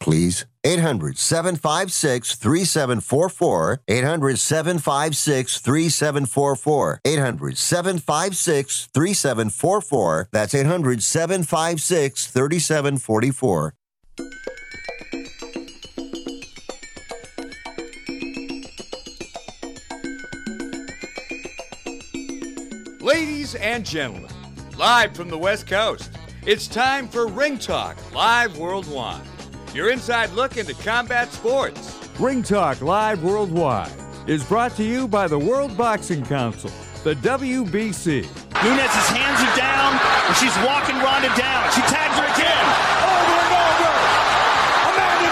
please. 800 756 3744. 800 756 3744. 800 756 3744. That's 800 756 3744. Ladies and gentlemen, live from the West Coast, it's time for Ring Talk Live Worldwide your inside look into combat sports. Ring Talk Live Worldwide is brought to you by the World Boxing Council, the WBC. Nunes's hands are down, and she's walking Ronda down. She tags her again. Over and over. Amanda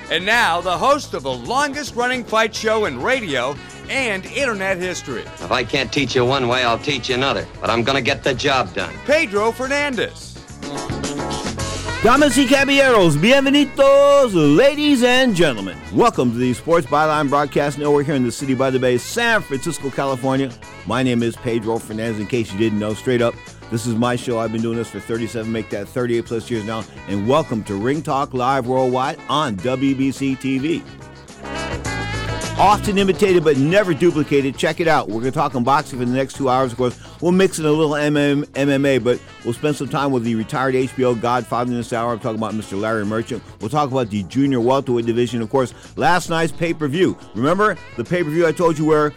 Nunes. And now, the host of the longest running fight show in radio and internet history. If I can't teach you one way, I'll teach you another. But I'm going to get the job done. Pedro Fernandez. Damas y caballeros, bienvenidos, ladies and gentlemen. Welcome to the Sports Byline Broadcast Network here in the city by the bay, San Francisco, California. My name is Pedro Fernandez, in case you didn't know, straight up. This is my show. I've been doing this for 37, make that 38 plus years now. And welcome to Ring Talk Live Worldwide on WBC TV often imitated but never duplicated. Check it out. We're going to talk unboxing for the next two hours. Of course, we'll mix in a little MM, MMA, but we'll spend some time with the retired HBO Godfather in this hour. I'm talking about Mr. Larry Merchant. We'll talk about the junior welterweight division. Of course, last night's pay per view. Remember the pay per view I told you where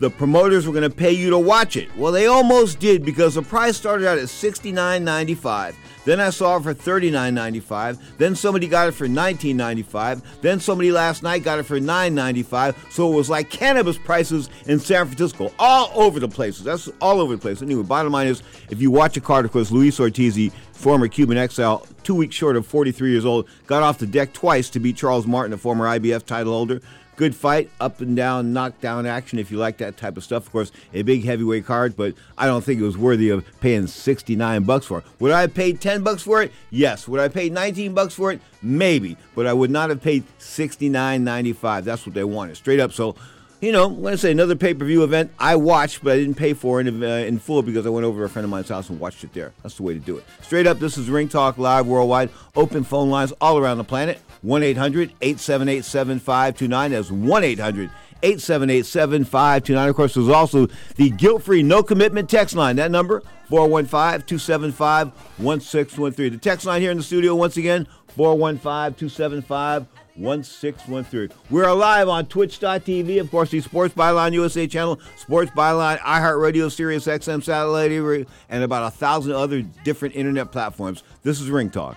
the promoters were going to pay you to watch it. Well, they almost did because the price started out at $69.95. Then I saw it for $39.95. Then somebody got it for $19.95. Then somebody last night got it for $9.95. So it was like cannabis prices in San Francisco, all over the place. That's all over the place. Anyway, bottom line is, if you watch a card, of course, Luis Ortiz, former Cuban exile, two weeks short of 43 years old, got off the deck twice to beat Charles Martin, a former IBF title holder. Good fight, up and down, knockdown action if you like that type of stuff. Of course, a big heavyweight card, but I don't think it was worthy of paying 69 bucks for. Would I have paid 10 bucks for it? Yes. Would I pay 19 bucks for it? Maybe. But I would not have paid 69.95. That's what they wanted. Straight up. So you know, when I say another pay per view event, I watched, but I didn't pay for it in, uh, in, full because I went over to a friend of mine's house and watched it there. That's the way to do it. Straight up, this is Ring Talk Live Worldwide. Open phone lines all around the planet 1 800 878 7529. That's 1 800 878 7529. Of course, there's also the guilt free no commitment text line. That number, 415 275 1613. The text line here in the studio, once again, 415 275 1613. We're live on twitch.tv, of course, the Sports Byline USA channel, Sports Byline, iHeartRadio, Sirius XM Satellite, and about a thousand other different internet platforms. This is Ring Talk.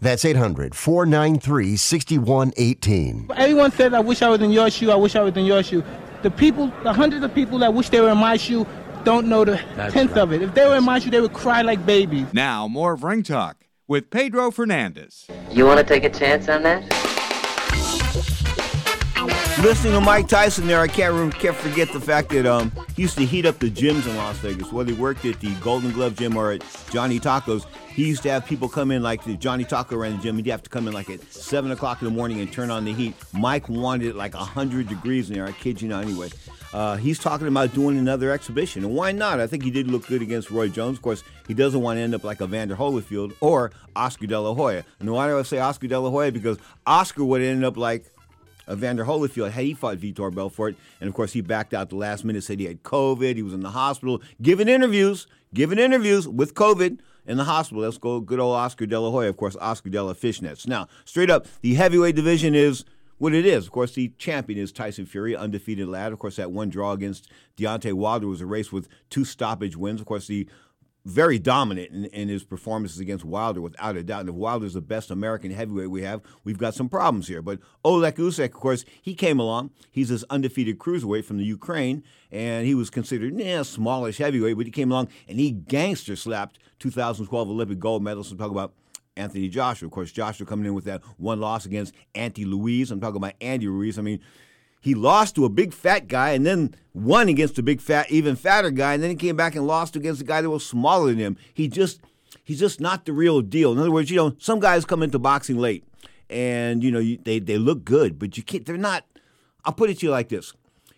That's 800 493 6118. Everyone says, I wish I was in your shoe, I wish I was in your shoe. The people, the hundreds of people that wish they were in my shoe, don't know the tenth of it. If they were in my shoe, they would cry like babies. Now, more of Ring Talk with Pedro Fernandez. You want to take a chance on that? Listening to Mike Tyson there, I can't, rem- can't forget the fact that um, he used to heat up the gyms in Las Vegas. Whether he worked at the Golden Glove Gym or at Johnny Tocco's, he used to have people come in like the Johnny Tocco ran the gym. He'd have to come in like at seven o'clock in the morning and turn on the heat. Mike wanted it like hundred degrees in there. I kid you not. Anyway, uh, he's talking about doing another exhibition, and why not? I think he did look good against Roy Jones. Of course, he doesn't want to end up like Evander Holyfield or Oscar De La Hoya. And why do I say Oscar De La Hoya? Because Oscar would end up like Uh, Evander Holyfield had he fought Vitor Belfort, and of course he backed out the last minute, said he had COVID, he was in the hospital, giving interviews, giving interviews with COVID in the hospital. Let's go, good old Oscar De La Hoya, of course, Oscar De La Fishnets. Now, straight up, the heavyweight division is what it is. Of course, the champion is Tyson Fury, undefeated lad. Of course, that one draw against Deontay Wilder was a race with two stoppage wins. Of course, the very dominant in, in, his performances against Wilder, without a doubt. And if Wilder's the best American heavyweight we have, we've got some problems here. But Oleg Usyk, of course, he came along. He's this undefeated cruiserweight from the Ukraine, and he was considered yeah, smallish heavyweight, but he came along and he gangster slapped 2012 Olympic gold medalist. I'm talking about Anthony Joshua. Of course, Joshua coming in with that one loss against Andy Ruiz. I'm talking about Andy Ruiz. I mean, he lost to a big fat guy and then won against a big fat, even fatter guy, and then he came back and lost against a guy that was smaller than him. He just he's just not the real deal. In other words, you know, some guys come into boxing late and you know you, they they look good, but you can't. They're not. I'll put it to you like this: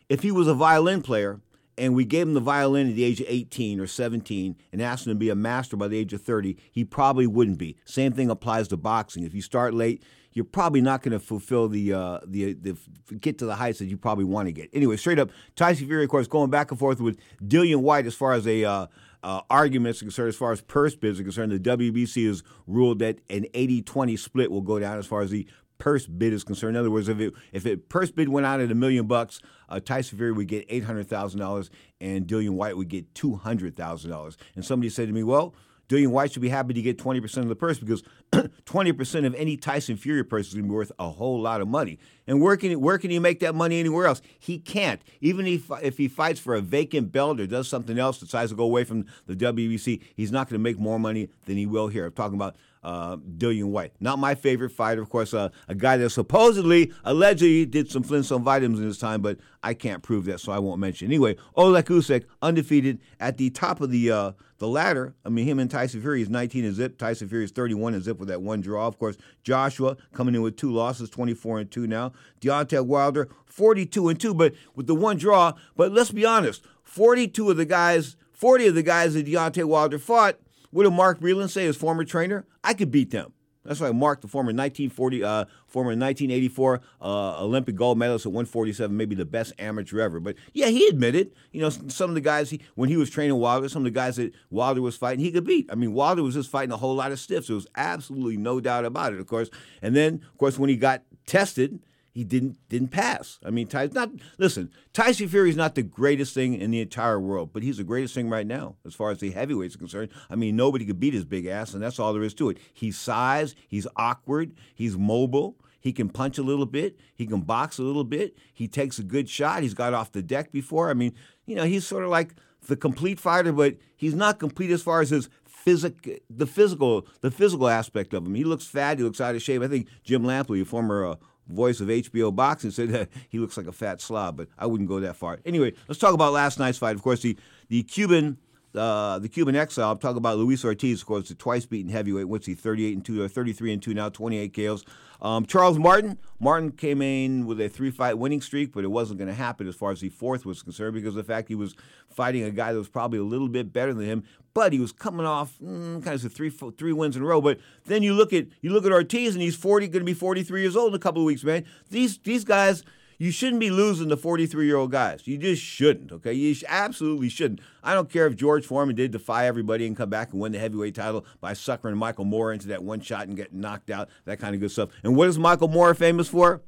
if he was a violin player and we gave him the violin at the age of 18 or 17 and asked him to be a master by the age of 30, he probably wouldn't be. Same thing applies to boxing. If you start late, you're probably not going to fulfill the, uh, the the get to the heights that you probably want to get. Anyway, straight up, Tyson Fury, of course, going back and forth with Dillian Whyte as far as a uh, uh, arguments are concerned, as far as purse bids are concerned. The WBC has ruled that an 80-20 split will go down as far as the purse bid is concerned. In other words, if it if it purse bid went out at a million bucks, uh, Tyson Fury would get eight hundred thousand dollars, and Dillian Whyte would get two hundred thousand dollars. And somebody said to me, "Well." Dillian Whyte should be happy to get 20% of the purse because 20% of any Tyson Fury purse is going to be worth a whole lot of money. And where can, where can he make that money anywhere else? He can't. Even if, if he fights for a vacant belt or does something else, decides to go away from the WBC, he's not going to make more money than he will here. I'm talking about uh, Dillian Whyte. Not my favorite fighter, of course, uh, a guy that supposedly, allegedly did some Flintstone vitamins in his time, but I can't prove that, so I won't mention. Anyway, Oleg Usyk, undefeated at the top of the uh, the ladder. I mean, him and Tyson Fury is 19 and zip. Tyson Fury is 31 and zip with that one one draw. Of course, Joshua coming in with two losses, 24 and 2 now. Deontay Wilder, 42 and 2, but with the one draw. But let's be honest, 42 of the guys, 40 of the guys that Deontay Wilder fought, what did Mark Breland say, his former trainer? I could beat them. That's right, Mark, the former 1940, uh, former 1984 uh, Olympic gold medalist at 147, maybe the best amateur ever. But yeah, he admitted, you know, some of the guys he, when he was training Wilder, some of the guys that Wilder was fighting, he could beat. I mean, Wilder was just fighting a whole lot of stiffs. There was absolutely no doubt about it. Of course, and then of course when he got tested, he didn't didn't pass. I mean, Ty, not listen. Tyson Fury is not the greatest thing in the entire world, but he's the greatest thing right now as far as the heavyweights are concerned. I mean, nobody could beat his big ass, and that's all there is to it. He's size, he's awkward, he's mobile. He can punch a little bit. He can box a little bit. He takes a good shot. He's got off the deck before. I mean, you know, he's sort of like the complete fighter, but he's not complete as far as his physic, the physical, the physical aspect of him. He looks fat. He looks out of shape. I think Jim Lampley, a former uh, voice of HBO boxing, said that he looks like a fat slob, but I wouldn't go that far. Anyway, let's talk about last night's fight. Of course, the the Cuban. Uh, the Cuban exile. I'm talking about Luis Ortiz, of course, the twice beaten heavyweight. What's he? 38 and two, or 33 and two now, 28 KOs. Um, Charles Martin. Martin came in with a three fight winning streak, but it wasn't going to happen as far as the fourth was concerned because of the fact he was fighting a guy that was probably a little bit better than him. But he was coming off mm, kind of three three wins in a row. But then you look at you look at Ortiz, and he's 40, going to be 43 years old in a couple of weeks, man. These these guys you shouldn't be losing the 43 year old guys. You just shouldn't, okay? You absolutely shouldn't. I don't care if George Foreman did defy everybody and come back and win the heavyweight title by suckering Michael Moore into that one shot and getting knocked out, that kind of good stuff. And what is Michael Moore famous for?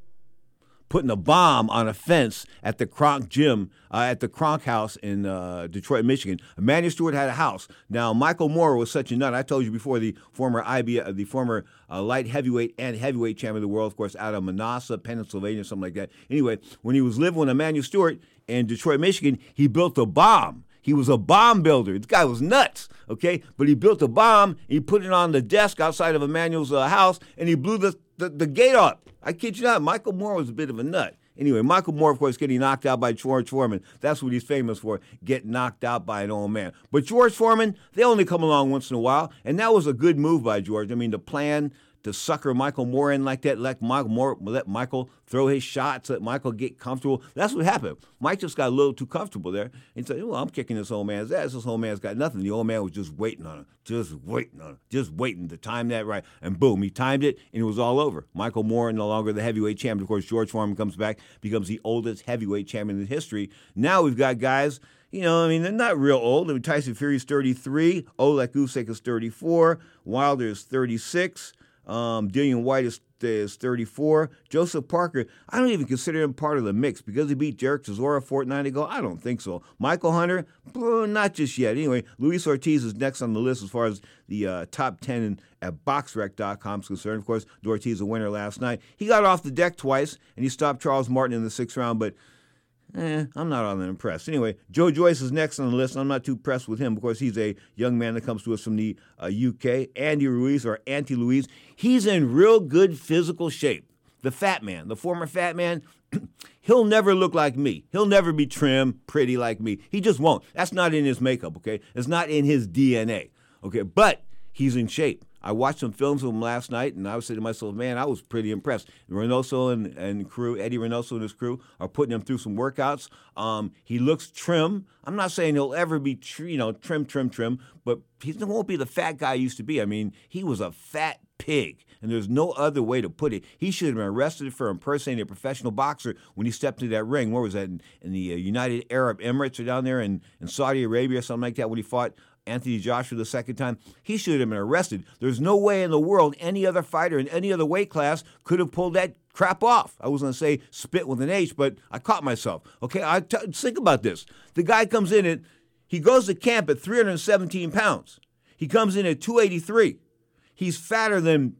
Putting a bomb on a fence at the Kronk gym, uh, at the Kronk house in uh, Detroit, Michigan. Emanuel Steward had a house. Now, Michael Moore was such a nut. I told you before, the former IB, uh, the former uh, light heavyweight and heavyweight champion of the world, of course, out of Manassa, Pennsylvania, something like that. Anyway, when he was living with Emanuel Steward in Detroit, Michigan, he built a bomb. He was a bomb builder. This guy was nuts, okay? But he built a bomb, he put it on the desk outside of Emanuel's uh, house, and he blew the, the, the gate up. I kid you not, Michael Moore was a bit of a nut. Anyway, Michael Moore, of course, getting knocked out by George Foreman. That's what he's famous for, getting knocked out by an old man. But George Foreman, they only come along once in a while, and that was a good move by George. I mean, the plan to sucker Michael Moore in like that, let Michael Moore, let Michael throw his shots, let Michael get comfortable. That's what happened. Mike just got a little too comfortable there and said, "Well, I'm kicking this old man's ass. This old man's got nothing." The old man was just waiting on him, just waiting on him, just waiting to time that right, and boom, he timed it, and it was all over. Michael Moore no longer the heavyweight champion. Of course, George Foreman comes back, becomes the oldest heavyweight champion in history. Now we've got guys you know, I mean, they're not real old. I mean, Tyson Fury's 33, Oleg Usyk is 34, Wilder is 36. Um, Dillian Whyte is, is 34. Joseph Parker, I don't even consider him part of the mix because he beat Derek Chisora a fortnight ago. I don't think so. Michael Hunter, not just yet. Anyway, Luis Ortiz is next on the list as far as the uh, top 10 at BoxRec.com is concerned. Of course, Ortiz a winner last night. He got off the deck twice and he stopped Charles Martin in the sixth round, but Eh, I'm not all that impressed. Anyway, Joe Joyce is next on the list. I'm not too impressed with him because he's a young man that comes to us from the uh, UK. Andy Ruiz or Anti Louise, he's in real good physical shape. The fat man, the former fat man, he'll never look like me. He'll never be trim, pretty like me. He just won't. That's not in his makeup, okay? It's not in his DNA, okay? But he's in shape. I watched some films of him last night, and I was saying to myself, man, I was pretty impressed. Reynoso and, and crew, Eddie Reynoso and his crew, are putting him through some workouts. Um, he looks trim. I'm not saying he'll ever be, tr- you know, trim, trim, trim, but he won't be the fat guy he used to be. I mean, he was a fat pig, and there's no other way to put it. He should have been arrested for impersonating a professional boxer when he stepped into that ring. Where was that? In, in the uh, United Arab Emirates or down there in, in Saudi Arabia or something like that when he fought Anthony Joshua the second time, he should have been arrested. There's no way in the world any other fighter in any other weight class could have pulled that crap off. I was going to say spit with an H, but I caught myself. Okay, I t- think about this. The guy comes in and he goes to camp at 317 pounds. He comes in at 283. He's fatter than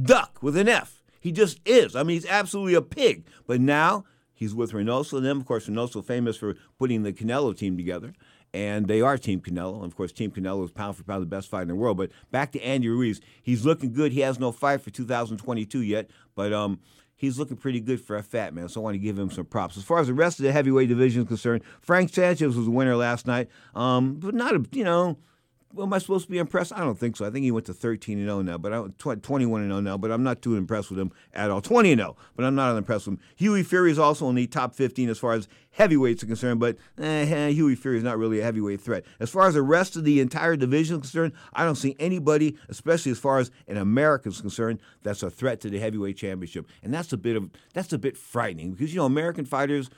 Duck with an F. He just is. I mean, he's absolutely a pig. But now he's with Reynoso. And then, of course, Reynoso famous for putting the Canelo team together and they are Team Canelo. And of course, Team Canelo is pound for pound the best fight in the world. But back to Andy Ruiz, he's looking good. He has no fight for 2022 yet, but um, he's looking pretty good for a fat man. So I want to give him some props. As far as the rest of the heavyweight division is concerned, Frank Sanchez was the winner last night, um, but not a you know well, am I supposed to be impressed? I don't think so. I think he went to 13 and 0 now, but I'm 21 and 0 now. But I'm not too impressed with him at all. 20 and 0, but I'm not impressed with him. Hughie Fury is also in the top 15 as far as heavyweights are concerned, but eh, Hughie Fury is not really a heavyweight threat. As far as the rest of the entire division is concerned, I don't see anybody, especially as far as an American is concerned, that's a threat to the heavyweight championship, and that's a bit of that's a bit frightening because you know American fighters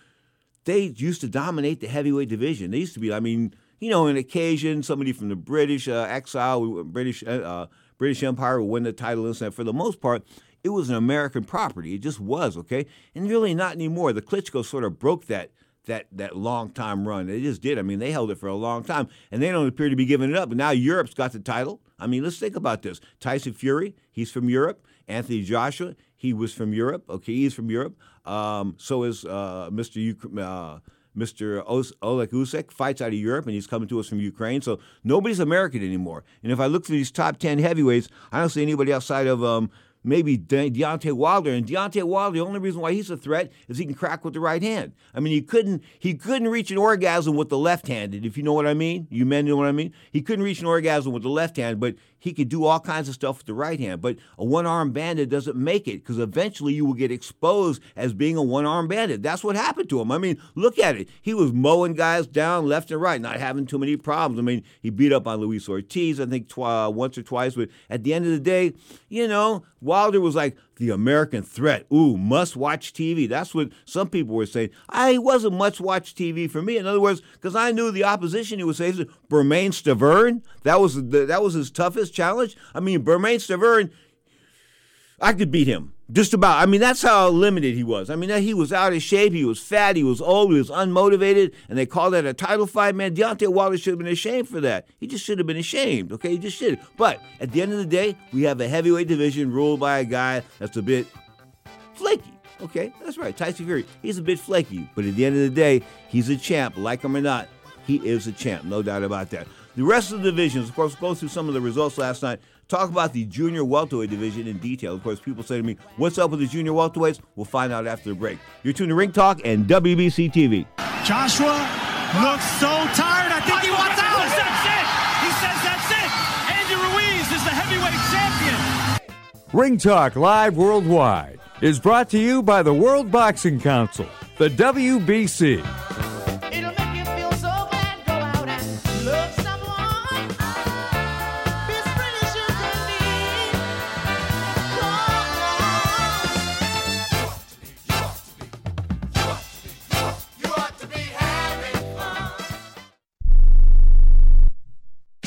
they used to dominate the heavyweight division. They used to be, I mean you know, an occasion somebody from the British uh, exile, British uh, uh, British Empire would win the title and. For the most part, it was an American property. It just was, okay? And really not anymore. The Klitschko sort of broke that that that long time run. They just did. I mean, they held it for a long time, and they don't appear to be giving it up. But now Europe's got the title. I mean, let's think about this. Tyson Fury, he's from Europe. Anthony Joshua, he was from Europe. Okay, he's from Europe. Um, so is uh, Mr. Uh, Mr. Oleg Usyk fights out of Europe, and he's coming to us from Ukraine. So nobody's American anymore. And if I look through these top 10 heavyweights, I don't see anybody outside of um, maybe De- Deontay Wilder. And Deontay Wilder, the only reason why he's a threat is he can crack with the right hand. I mean, he couldn't he couldn't reach an orgasm with the left-handed, if you know what I mean. You men know what I mean. He couldn't reach an orgasm with the left hand, but he could do all kinds of stuff with the right hand. But a one-armed bandit doesn't make it because eventually you will get exposed as being a one-armed bandit. That's what happened to him. I mean, look at it. He was mowing guys down left and right, not having too many problems. I mean, he beat up on Luis Ortiz, I think, tw- once or twice. But at the end of the day, you know, Wilder was like the American threat. Ooh, must watch TV. That's what some people were saying. I wasn't much watch TV for me. In other words, because I knew the opposition he was saying, Bermane Stiverne. That was the, that was his toughest challenge. I mean, Bermane Stiverne, I could beat him. Just about. I mean, that's how limited he was. I mean, he was out of shape. He was fat. He was old. He was unmotivated. And they called that a title fight. Man, Deontay Wilder should have been ashamed for that. He just should have been ashamed. Okay, he just should. But at the end of the day, we have a heavyweight division ruled by a guy that's a bit flaky. Okay, that's right. Tyson Fury. He's a bit flaky. But at the end of the day, he's a champ. Like him or not, he is a champ. No doubt about that. The rest of the divisions, of course, go through some of the results last night talk about the junior welterweight division in detail. Of course, people say to me, What's up with the junior welterweights? We'll find out after the break. You're tuned to Ring Talk and WBC TV. Joshua looks so tired. I think he wants out. That's it. He says that's it. Andy Ruiz is the heavyweight champion. Ring Talk Live Worldwide is brought to you by the World Boxing Council, the WBC.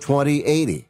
2080.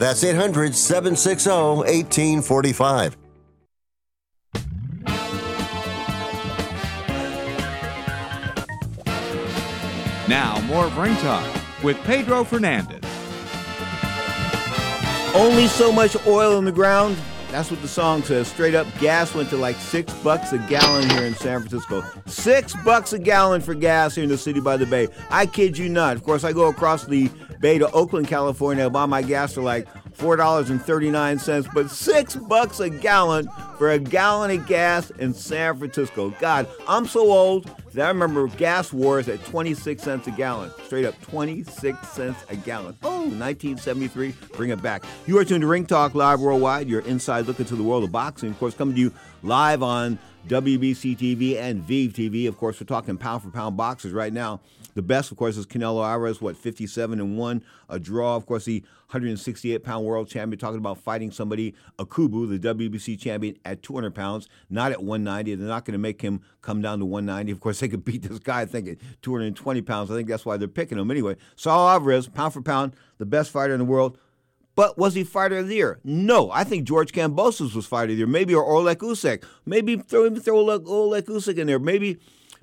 That's 800 760 1845. Now, more of Ring Talk with Pedro Fernandez. Only so much oil in the ground. That's what the song says. Straight up, gas went to like six bucks a gallon here in San Francisco. Six bucks a gallon for gas here in the city by the bay. I kid you not. Of course, I go across the bay to Oakland, California. Buy my gas for like four dollars and thirty nine cents, but six bucks a gallon for a gallon of gas in San Francisco. God, I'm so old that I remember gas wars at 26 cents a gallon. Straight up 26 cents a gallon. Oh, 1973, bring it back. You are tuned to Ring Talk Live Worldwide, your inside look into the world of boxing. Of course, coming to you live on WBC TV and Vive TV. Of course, we're talking pound for pound boxers right now. The best, of course, is Canelo Alvarez, what, 57 and 1, a draw. Of course, the 168 pound world champion, talking about fighting somebody, Akubu, the WBC champion, at 200 pounds, not at 190. They're not going to make him come down to 190. Of course, they could beat this guy, I think, at 220 pounds. I think that's why they're picking him anyway. Saul Alvarez, pound for pound, the best fighter in the world. But was he fighter of the year? No. I think George Kambosos was fighter of the year. Maybe or Oleg Usyk. Maybe throw him throw Oleg, Usyk in there. Maybe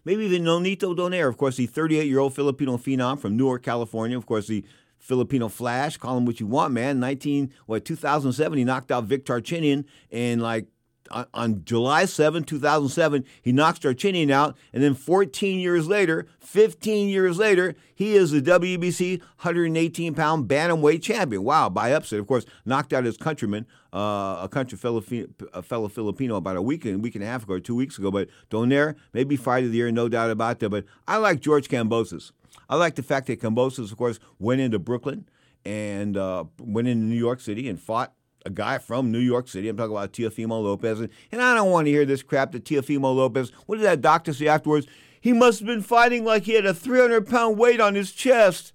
maybe even Nonito Donaire. Of course, the 38 year old Filipino phenom from Newark, California. Of course, the Filipino Flash. Call him what you want, man. 19 what 2007 he knocked out Vic Darchinyan in like on July 7, 2007, he knocks Darchinyan out, and then 14 years later, 15 years later, he is the WBC 118 pound bantamweight champion. Wow, by upset, of course, knocked out his countryman, uh, a country fellow, a fellow Filipino, about a week and week and a half ago, or two weeks ago. But Donaire, maybe fight of the year, no doubt about that. But I like George Kambosos. I like the fact that Kambosos, of course, went into Brooklyn and uh, went into New York City and fought a guy from New York City. I'm talking about Teofimo Lopez. And, and I don't want to hear this crap that Teofimo Lopez, what did that doctor say afterwards? He must have been fighting like he had a 300 pound weight on his chest.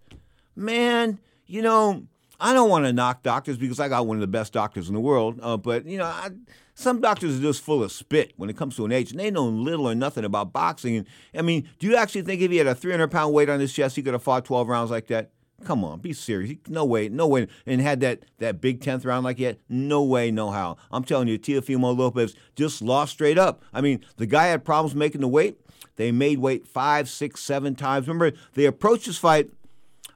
Man, you know, I don't want to knock doctors because I got one of the best doctors in the world. Uh, but, you know, I, some doctors are just full of spit when it comes to an age, and they know little or nothing about boxing. And I mean, do you actually think if he had a 300 pound weight on his chest, he could have fought 12 rounds like that? Come on, be serious. No way, no way. And had that, that big 10th round like that? No way, no how. I'm telling you, Teofimo Lopez just lost straight up. I mean, the guy had problems making the weight. They made weight five, six, seven times. Remember, they approached this fight,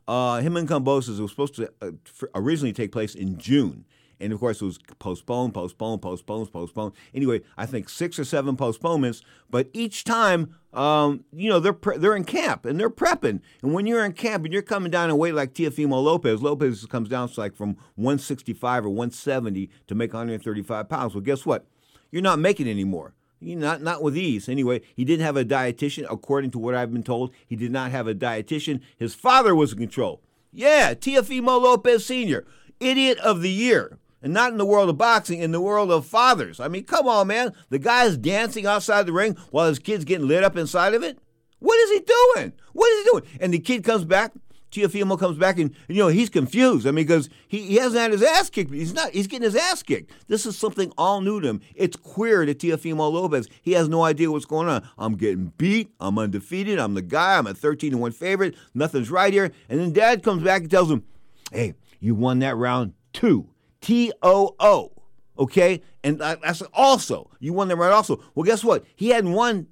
uh, him and Kambosos, it was supposed to uh, originally take place in June. And of course, it was postponed, postponed, postponed, postponed. Anyway, I think six or seven postponements. But each time, um, you know, they're pre- they're in camp and they're prepping. And when you're in camp and you're coming down in weight like Teofimo Lopez, Lopez comes down to like from 165 or 170 to make 135 pounds. Well, guess what? You're not making anymore. You Not not with ease. Anyway, he didn't have a dietitian, according to what I've been told. He did not have a dietitian. His father was in control. Yeah, Teofimo Lopez Sr., idiot of the year. And not in the world of boxing, in the world of fathers. I mean, come on, man. The guy's dancing outside the ring while his kid's getting lit up inside of it. What is he doing? What is he doing? And the kid comes back Teofimo comes back and, you know he's confused. I mean, because he, he hasn't had his ass kicked. He's not. He's getting his ass kicked. This is something all new to him. It's queer to Teofimo Lopez. He has no idea what's going on. I'm getting beat. I'm undefeated. I'm the guy. I'm a 13 to one favorite. Nothing's right here. And then Dad comes back and tells him, "Hey, you won that round two. T O O." Okay, and that's also you won that round also. Well, guess what? He hadn't won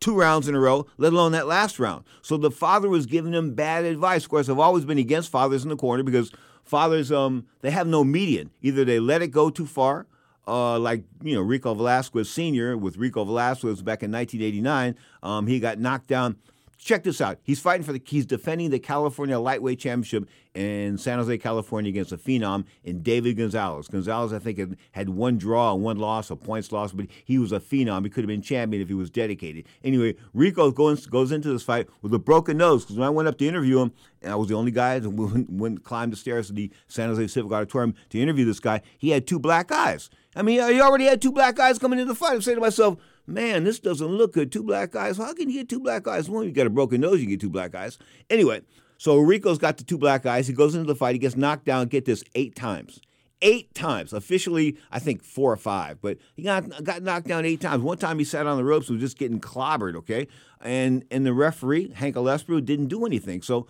two rounds in a row, let alone that last round. So the father was giving him bad advice. Of course, I've always been against fathers in the corner because fathers, um, they have no median. Either they let it go too far, uh, like you know Rico Velasquez Sr. with Rico Velasquez back in 1989. Um, he got knocked down check this out. He's fighting for the he's defending the California lightweight championship in San Jose, California against a phenom in David Gonzalez. Gonzalez, I think, had, had one draw and one loss, a points loss, but he was a phenom. He could have been champion if he was dedicated. Anyway, Rico goes goes into this fight with a broken nose because when I went up to interview him, and I was the only guy that went, went climbed the stairs to the San Jose Civic Auditorium to interview this guy. He had two black eyes. I mean, he already had two black eyes coming into the fight. I'm saying to myself, man, this doesn't look good. Two black eyes. How can you get two black eyes? Well, you got a broken nose, you get two black eyes. Anyway, so Rico's got the two black eyes. He goes into the fight. He gets knocked down. Get this, eight times. Eight times. Officially, I think four or five, but he got got knocked down eight times. One time he sat on the ropes, and was just getting clobbered. Okay, and and the referee Hank Elespuru didn't do anything. So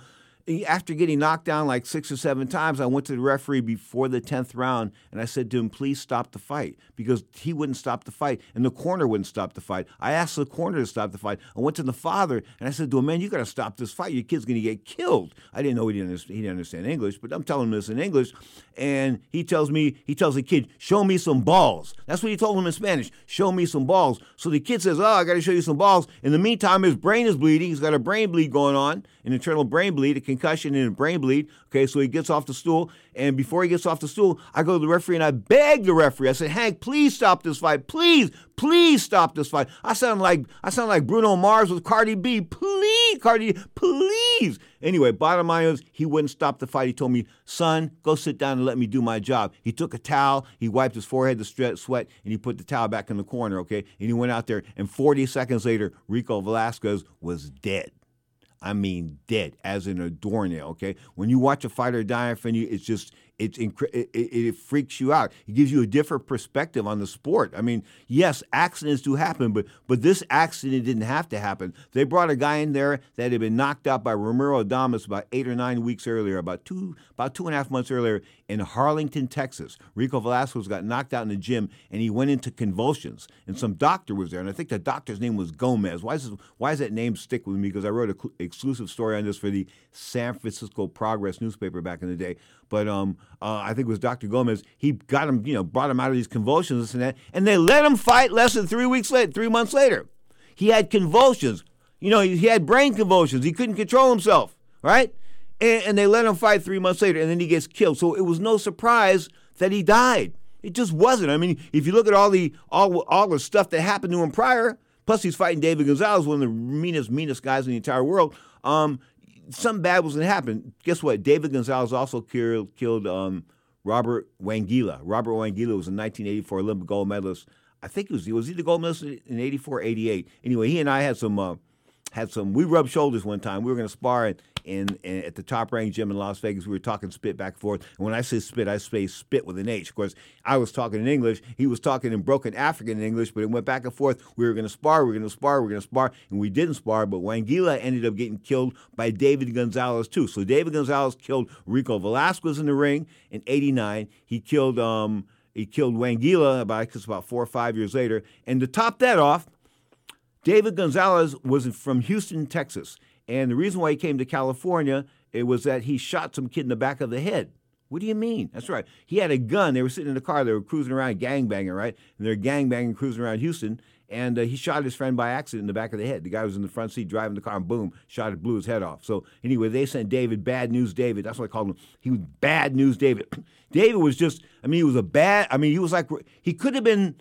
after getting knocked down like six or seven times, I went to the referee before the 10th round and I said to him, please stop the fight because he wouldn't stop the fight and the corner wouldn't stop the fight. I asked the corner to stop the fight. I went to the father and I said to him, man, you got to stop this fight. Your kid's going to get killed. I didn't know he didn't, he didn't understand English, but I'm telling him this in English. And he tells me, he tells the kid, show me some balls. That's what he told him in Spanish, show me some balls. So the kid says, oh, I got to show you some balls. In the meantime, his brain is bleeding. He's got a brain bleed going on, an internal brain bleed, a concussion and a brain bleed. Okay, so he gets off the stool. And before he gets off the stool, I go to the referee and I beg the referee. I said, Hank, please stop this fight. Please, please stop this fight. I sound like I sound like Bruno Mars with Cardi B. Please, Cardi, please. Anyway, bottom line is he wouldn't stop the fight. He told me, son, go sit down and let me do my job. He took a towel, he wiped his forehead, the sweat, and he put the towel back in the corner, okay? And he went out there, and 40 seconds later, Rico Velasquez was dead. I mean dead, as in a doornail. Okay, when you watch a fighter die in front of you, it's just it's it, it, it, freaks you out. It gives you a different perspective on the sport. I mean, yes, accidents do happen, but but this accident didn't have to happen. They brought a guy in there that had been knocked out by Romero Adames about eight or nine weeks earlier, about two about two and a half months earlier in Harlingen, Texas. Rico Velasquez got knocked out in the gym and he went into convulsions. And some doctor was there, and I think the doctor's name was Gomez. Why is why that name stick with me? Because I wrote an exclusive story on this for the San Francisco Progress newspaper back in the day. But um, uh, I think it was Dr. Gomez. He got him, you know, brought him out of these convulsions and that, and they let him fight less than three weeks later, three months later. He had convulsions. You know, he, he had brain convulsions. He couldn't control himself, right? And, and they let him fight three months later, and then he gets killed. So it was no surprise that he died. It just wasn't. I mean, if you look at all the all all the stuff that happened to him prior, plus he's fighting David Gonzalez, one of the meanest meanest guys in the entire world. Um, something bad was going to happen. Guess what? David Gonzalez also killed, killed um, Robert Wangila. Robert Wangila was a 1984 Olympic gold medalist. I think he was, was he the gold medalist in 84, 88? Anyway, he and I had some, uh, had some, we rubbed shoulders one time. We were going to spar, and in, in, at the top rank gym in Las Vegas. We were talking spit back and forth. And when I say spit, I say spit with an H. Of course, I was talking in English. He was talking in broken African English, but it went back and forth. We were going to spar, we were going to spar, we were going to spar, and we didn't spar. But Wangila ended up getting killed by David Gonzalez too. So David Gonzalez killed Rico Velasquez in the ring in '89. He killed um, he killed Wangila about about four or five years later. And to top that off, David Gonzalez was from Houston, Texas. And the reason why he came to California it was that he shot some kid in the back of the head. What do you mean? That's right. He had a gun. They were sitting in the car. They were cruising around, gangbanging, right? And they're gangbanging, cruising around Houston. And uh, he shot his friend by accident in the back of the head. The guy was in the front seat driving the car, and boom, shot it, blew his head off. So anyway, they sent David Bad News David. That's what I called him. He was Bad News David. David was just. I mean, he was a bad. I mean, he was like he could have been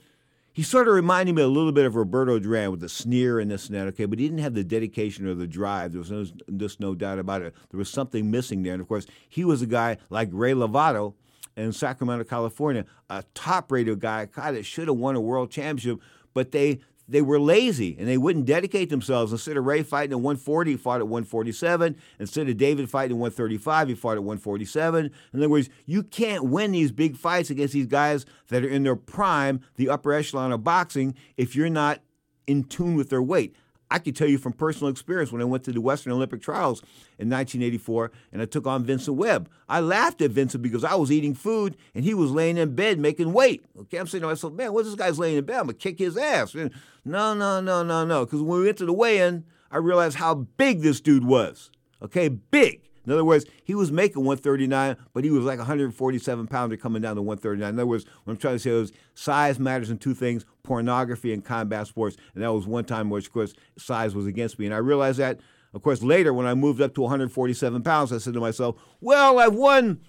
he sort of reminded me a little bit of Roberto Duran with the sneer and this and that, okay, but he didn't have the dedication or the drive. There was no, just no doubt about it. There was something missing there. And of course, he was a guy like Ray Lovato in Sacramento, California, a top rated guy, a guy that should have won a world championship, but they they were lazy and they wouldn't dedicate themselves. Instead of Ray fighting at 140, he fought at 147. Instead of David fighting at 135, he fought at 147. In other words, you can't win these big fights against these guys that are in their prime, the upper echelon of boxing, if you're not in tune with their weight. I can tell you from personal experience when I went to the Western Olympic Trials in 1984 and I took on Vincent Webb. I laughed at Vincent because I was eating food and he was laying in bed making weight. Okay, I'm saying to myself, man, what's this guy's laying in bed? I'm gonna kick his ass. And no, no, no, no, no. Because when we went to the weigh-in, I realized how big this dude was. Okay, big. In other words, he was making 139, but he was like 147 pounder coming down to 139. In other words, what I'm trying to say is size matters in two things pornography and combat sports. And that was one time where, of course, size was against me. And I realized that, of course, later when I moved up to 147 pounds, I said to myself, well, I've won.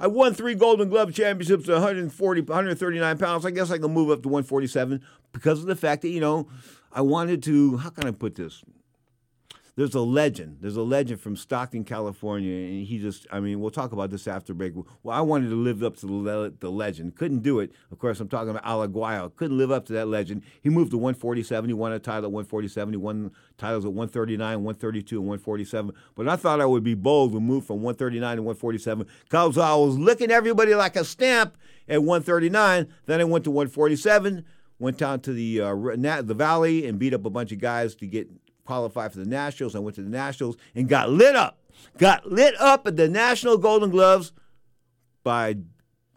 I won three Golden Glove championships at 140, 139 pounds. I guess I can move up to 147 because of the fact that, you know, I wanted to, how can I put this? There's a legend. There's a legend from Stockton, California, and he just, I mean, we'll talk about this after break. Well, I wanted to live up to the, le- the legend. Couldn't do it. Of course, I'm talking about Alaguayo. Couldn't live up to that legend. He moved to 147. He won a title at 147. He won titles at 139, 132, and 147. But I thought I would be bold and move from 139 to 147 because I was licking everybody like a stamp at 139. Then I went to 147 went down to the uh, the valley and beat up a bunch of guys to get qualified for the Nationals. I went to the Nationals and got lit up. Got lit up at the National Golden Gloves by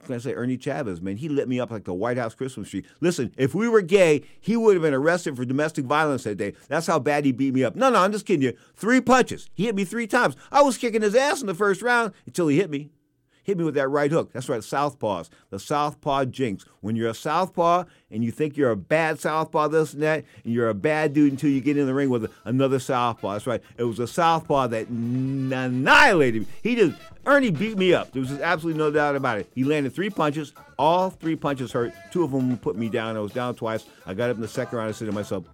can I say Ernie Chavez, man, he lit me up like the White House Christmas tree. Listen, if we were gay, he would have been arrested for domestic violence that day. That's how bad he beat me up. No, no, I'm just kidding you. Three punches. He hit me three times. I was kicking his ass in the first round until he hit me hit me with that right hook. That's right, southpaws. The southpaw jinx. When you're a southpaw and you think you're a bad southpaw, this and that, and you're a bad dude until you get in the ring with another southpaw. That's right. It was a southpaw that annihilated me. He just Ernie beat me up. There was absolutely no doubt about it. He landed three punches. All three punches hurt. Two of them put me down. I was down twice. I got up in the second round. I said to myself,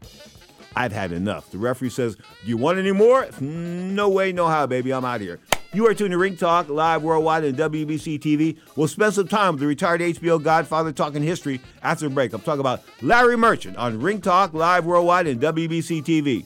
I've had enough. The referee says, Do you want any more? No way, no how, baby. I'm out of here. You are tuned to Ring Talk live worldwide on WBC TV. We'll spend some time with the retired HBO Godfather talking history after the break. I'm talking about Larry Merchant on Ring Talk live worldwide and WBC TV.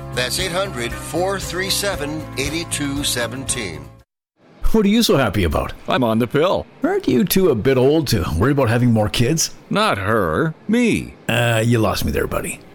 That's 800 437 8217. What are you so happy about? I'm on the pill. Aren't you two a bit old to worry about having more kids? Not her, me. Uh, you lost me there, buddy.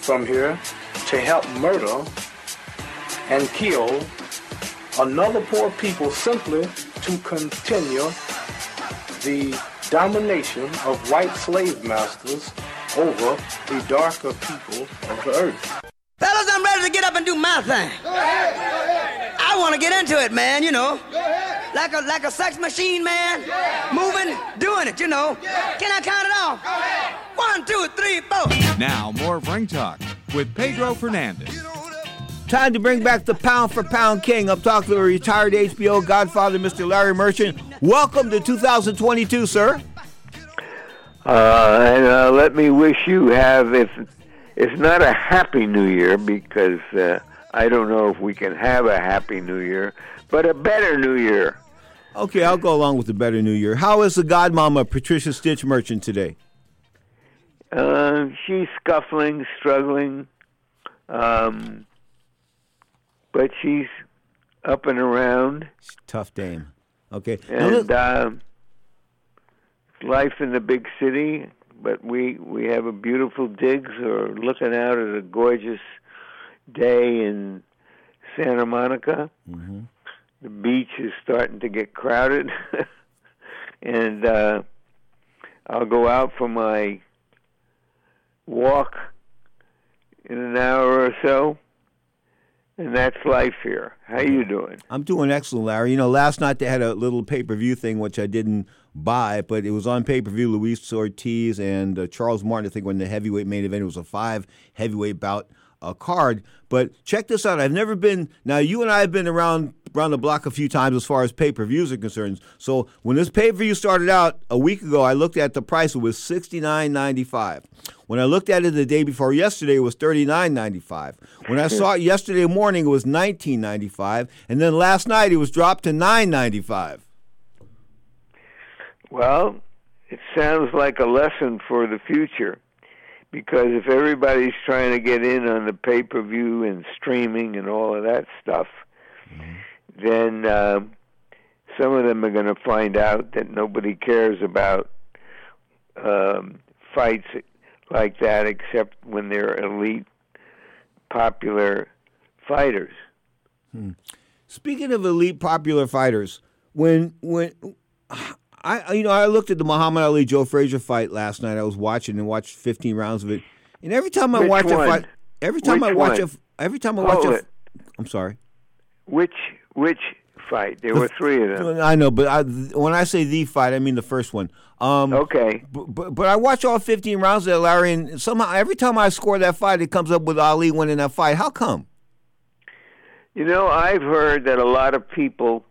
from here to help murder and kill another poor people simply to continue the domination of white slave masters over the darker people of the earth. Fellas, I'm ready to get up and do my thing. I want to get into it, man, you know. Like a like a sex machine, man. Moving, doing it, you know. Can I count it off? One, two, three, four. Now, more of Ring Talk with Pedro Fernandez. Time to bring back the pound for pound king. I'm talking to a retired HBO godfather, Mr. Larry Merchant. Welcome to 2022, sir. Uh, and uh, let me wish you have if it's not a happy new year because uh, I don't know if we can have a happy new year, but a better new year. Okay, I'll go along with the better new year. How is the godmama Patricia Stitch Merchant today? Uh, she's scuffling, struggling, um, but she's up and around. Tough dame. Okay. And uh, life in the big city, but we we have a beautiful digs or looking out at a gorgeous day in Santa Monica. Mm-hmm. The beach is starting to get crowded, and uh, I'll go out for my walk in an hour or so. And that's life here. How you doing? I'm doing excellent, Larry. You know, last night they had a little pay per view thing, which I didn't buy, but it was on pay per view. Luis Ortiz and uh, Charles Martin, I think, when the heavyweight main event. It was a five heavyweight bout uh, card. But check this out. I've never been. Now, you and I have been around around the block a few times as far as pay per views are concerned. So when this pay per view started out a week ago, I looked at the price. It was sixty nine ninety five. When I looked at it the day before yesterday, it was thirty nine ninety five. When I saw it yesterday morning, it was nineteen ninety five, and then last night it was dropped to nine ninety five. Well, it sounds like a lesson for the future because if everybody's trying to get in on the pay per view and streaming and all of that stuff, mm-hmm. then uh, some of them are going to find out that nobody cares about um, fights like that except when they're elite, popular fighters. Hmm. Speaking of elite, popular fighters, when when I you know I looked at the Muhammad Ali Joe Frazier fight last night. I was watching and watched 15 rounds of it, and every time I Which watch one? a fight, every time Which I watch one? a every time I watch Hold a, it. I'm sorry. Which which fight? There were three of them. I know, but I, when I say the fight, I mean the first one. Um, okay. But, but but I watch all 15 rounds of that, Larry, and somehow every time I score that fight, it comes up with Ali winning that fight. How come? You know, I've heard that a lot of people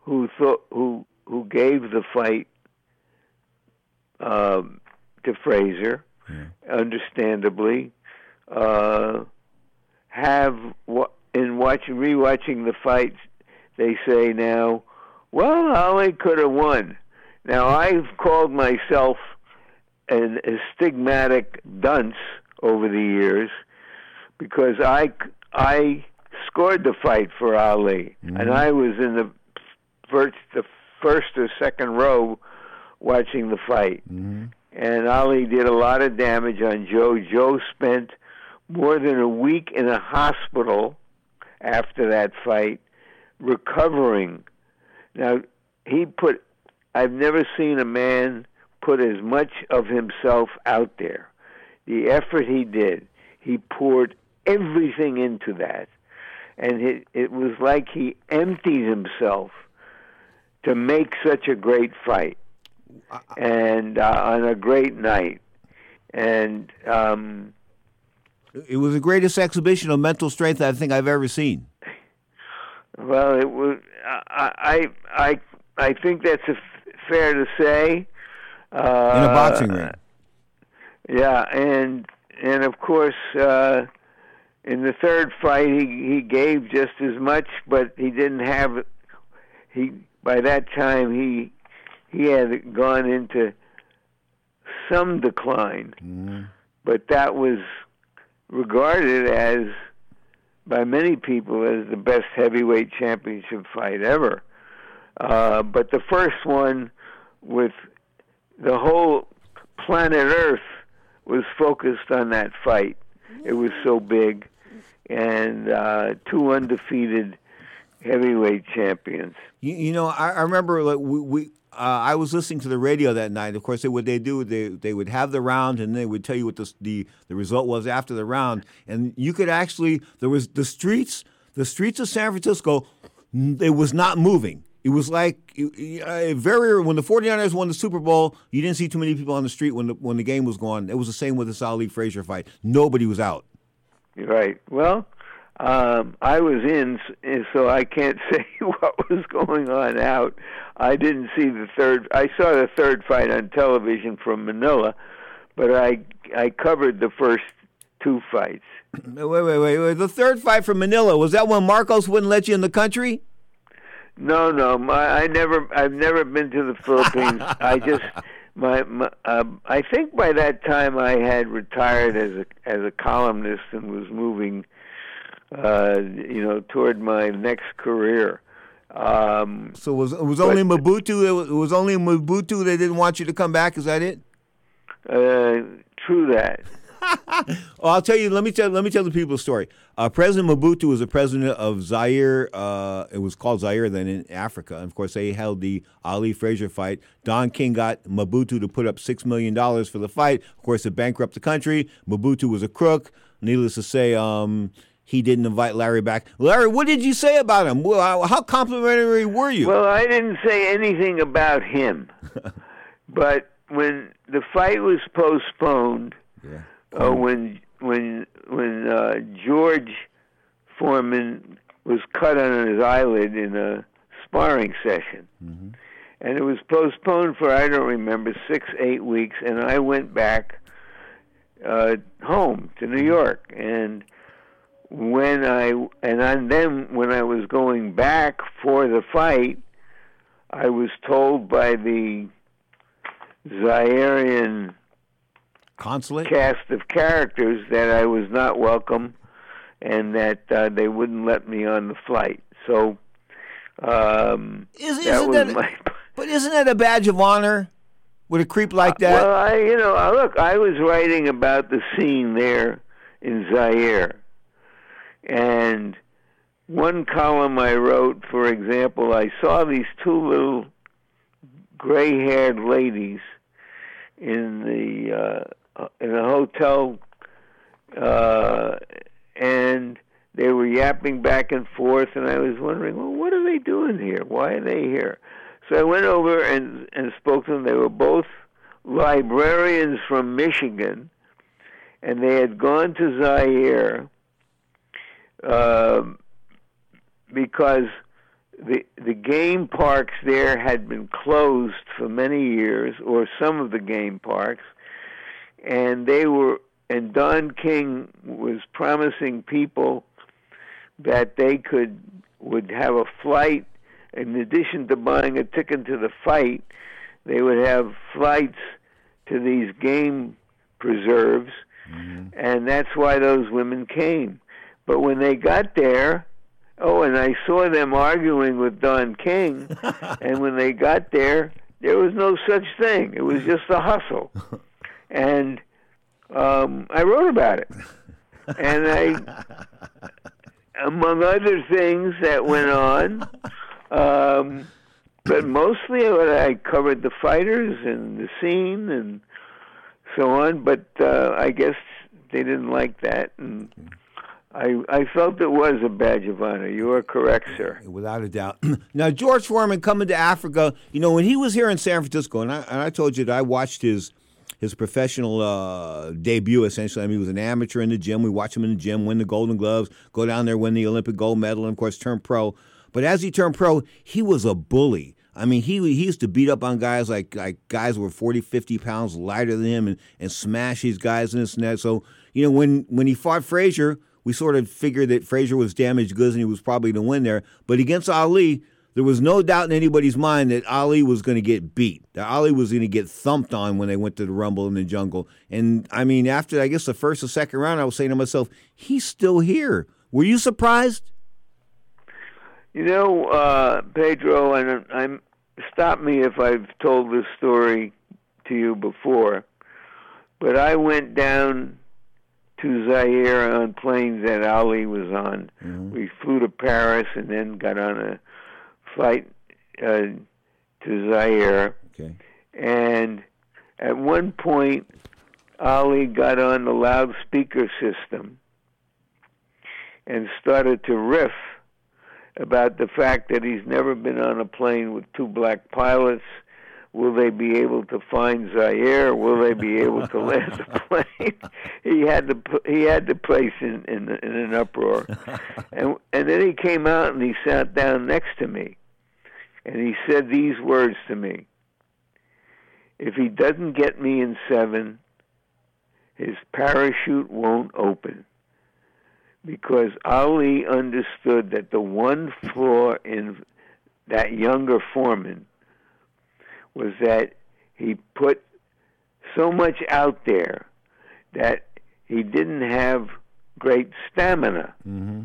who thought who who gave the fight um, to Frazier, understandably, uh, have in watching rewatching the fights, they say now, well, Ali could have won. Now I've called myself an astigmatic dunce over the years because I I scored the fight for Ali, and I was in the first the first or second row watching the fight. Mm-hmm. And Ali did a lot of damage on Joe. Joe spent more than a week in a hospital after that fight, recovering. Now he put. I've never seen a man put as much of himself out there. The effort he did, he poured everything into that. and it, it was like he emptied himself to make such a great fight and uh, on a great night. And um, It was the greatest exhibition of mental strength I think I've ever seen. well, it was. I I I, I think that's a f- fair to say. Uh, In a boxing ring. Yeah, and and of course, uh, in the third fight, he he gave just as much, but he didn't have. He by that time he he had gone into some decline, but that was regarded as by many people as the best heavyweight championship fight ever. Uh, but the first one with the whole planet Earth was focused on that fight. It was so big, and uh, two undefeated heavyweight champions. You, you know, I, I remember like we, we uh, I was listening to the radio that night. Of course, they, what they do, they they would have the round, and they would tell you what the, the the result was after the round, and you could actually there was the streets, the streets of San Francisco, it was not moving. It was like uh, very when the 49ers won the Super Bowl, you didn't see too many people on the street when the when the game was going. It was the same with the Ali Frazier fight. Nobody was out. Right. Well, um, I was in, so I can't say what was going on out. I didn't see the third. I saw the third fight on television from Manila, but I I covered the first two fights. Wait, wait, wait, wait. The third fight from Manila was that when Marcos wouldn't let you in the country? No, no, my, I never. I've never been to the Philippines. I just my, my um, I think by that time I had retired as a as a columnist and was moving, uh, you know, toward my next career. Um, So it was it was only Mobutu? It was, only Mobutu. They didn't want you to come back. Is that it? uh, true that. Oh, I'll tell you. Let me tell. Let me tell the people a story. Uh, president Mobutu was the president of Zaire. Uh, it was called Zaire then in Africa. And of course, they held the Ali Frazier fight. Don King got Mobutu to put up six million dollars for the fight. Of course, it bankrupted the country. Mobutu was a crook. Needless to say, um, he didn't invite Larry back. Larry, what did you say about him? Well, how- complimentary were you? Well, I didn't say anything about him, but when the fight was postponed, uh, when when when uh, George Foreman was cut on his eyelid in a sparring session, and it was postponed for I don't remember six eight weeks, and I went back uh, home to New York, and when I and on then when I was going back for the fight, I was told by the Zairean consulate cast of characters that I was not welcome, and that uh, they wouldn't let me on the flight. So um, Is- that was that- my. But isn't that a badge of honor with a creep like that? Well, I you know look, I was writing about the scene there in Zaire, and one column I wrote, for example, I saw these two little gray-haired ladies in the uh, in a hotel, uh, and they were yapping back and forth, and I was wondering, well, what are they doing here? Why are they here? So I went over and and spoke to them. They were both librarians from Michigan, and they had gone to Zaire um, because the the game parks there had been closed for many years, or some of the game parks, and they were and Don King was promising people that they could would have a flight. In addition to buying a ticket to the fight, they would have flights to these game preserves, and that's why those women came. But when they got there, oh, and I saw them arguing with Don King, and when they got there, there was no such thing. It was just a hustle, and um, I wrote about it, and I among other things that went on. Um, but mostly I covered the fighters and the scene and so on. But uh, I guess they didn't like that, and I I felt it was a badge of honor. You are correct, sir. Without a doubt. now, George Foreman coming to Africa, you know, when he was here in San Francisco, and I, and I told you that I watched his his professional uh, debut, essentially. I mean, he was an amateur in the gym. We watched him in the gym win the Golden Gloves, go down there, win the Olympic gold medal, and, of course, turn pro. But as he turned pro, he was a bully. I mean, he he used to beat up on guys like like guys who were 40, 50 pounds lighter than him and, and smash these guys in his net. So, you know, when, when he fought Frazier, we sort of figured that Frazier was damaged goods and he was probably going to win there. But against Ali, there was no doubt in anybody's mind that Ali was going to get beat. That Ali was going to get thumped on when they went to the Rumble in the Jungle. And I mean, after I guess the first or second round, I was saying to myself, he's still here. Were you surprised? You know, uh, Pedro, and I'm stop me if I've told this story to you before, but I went down to Zaire on planes that Ali was on. Mm-hmm. We flew to Paris and then got on a flight uh, to Zaire. Okay. And at one point, Ali got on the loudspeaker system and started to riff about the fact that he's never been on a plane with two black pilots. Will they be able to find Zaire? Will they be able to land the plane? he had the he had the place in in, in an uproar, and and then he came out and he sat down next to me, and he said these words to me. If he doesn't get me in seven, his parachute won't open because Ali understood that the one flaw in that younger Foreman was that he put so much out there that he didn't have great stamina. Mm-hmm.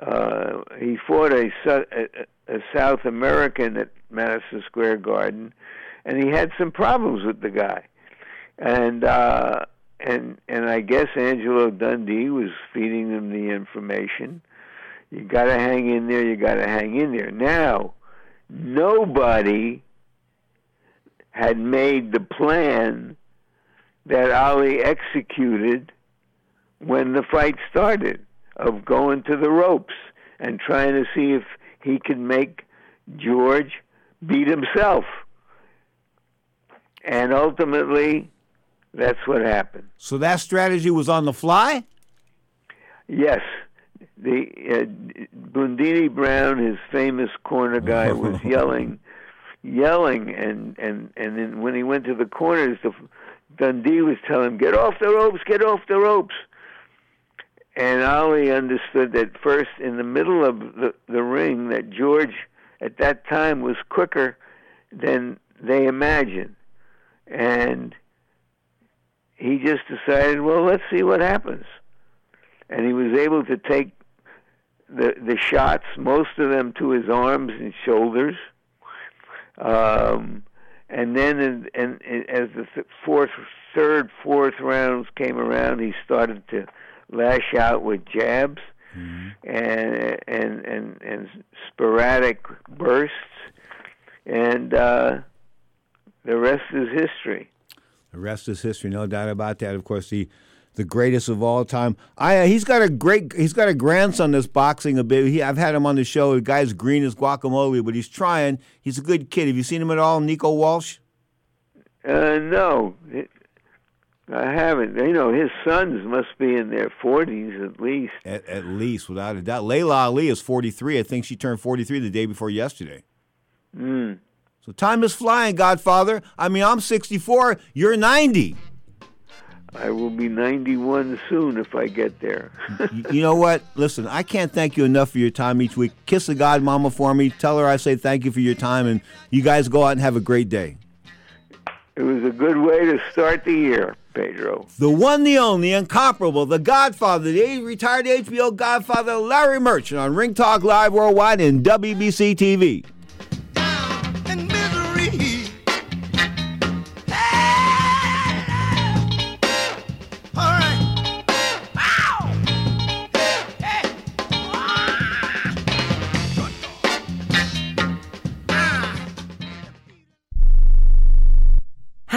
Uh, he fought a, a, a South American at Madison Square Garden, and he had some problems with the guy. And uh, and and I guess Angelo Dundee was feeding them the information. You got to hang in there. You got to hang in there. Now, nobody had made the plan that Ali executed when the fight started of going to the ropes and trying to see if he could make George beat himself. And ultimately, that's what happened. So that strategy was on the fly? Yes. The uh, Bundini Brown, his famous corner guy, was yelling, yelling, and and and then when he went to the corners, the Dundee was telling him, "Get off the ropes! Get off the ropes!" And Ali understood that first, in the middle of the the ring, that George at that time was quicker than they imagined, and he just decided, well, let's see what happens. And he was able to take the the shots, most of them to his arms and shoulders. Um, and then, in, in, in, as the fourth, third, fourth rounds came around, he started to lash out with jabs mm-hmm. and and and and sporadic bursts, and uh, the rest is history. The rest is history, no doubt about that. Of course, the the greatest of all time. I uh, he's got a great he's got a grandson that's boxing a bit. He, I've had him on the show. The guy's green as guacamole, but he's trying. He's a good kid. Have you seen him at all, Nico Walsh? Uh, no, I haven't. You know, his sons must be in their forties at least. At, at least, without a doubt. Laila Ali is forty three. I think she turned forty three the day before yesterday. Hmm. So time is flying, Godfather. I mean, I'm 64. You're 90. I will be 91 soon if I get there. you know what? Listen, I can't thank you enough for your time each week. Kiss the God Mama for me. Tell her I say thank you for your time, and you guys go out and have a great day. It was a good way to start the year, Pedro. The one, the only, incomparable, the Godfather, the retired HBO Godfather, Larry Merchant on Ring Talk Live Worldwide and WBC TV.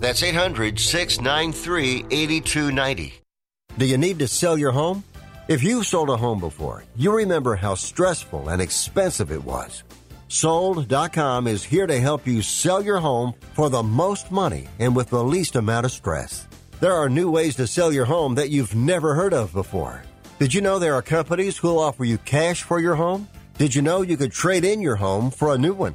That's 800 693 8290. Do you need to sell your home? If you've sold a home before, you remember how stressful and expensive it was. Sold.com is here to help you sell your home for the most money and with the least amount of stress. There are new ways to sell your home that you've never heard of before. Did you know there are companies who'll offer you cash for your home? Did you know you could trade in your home for a new one?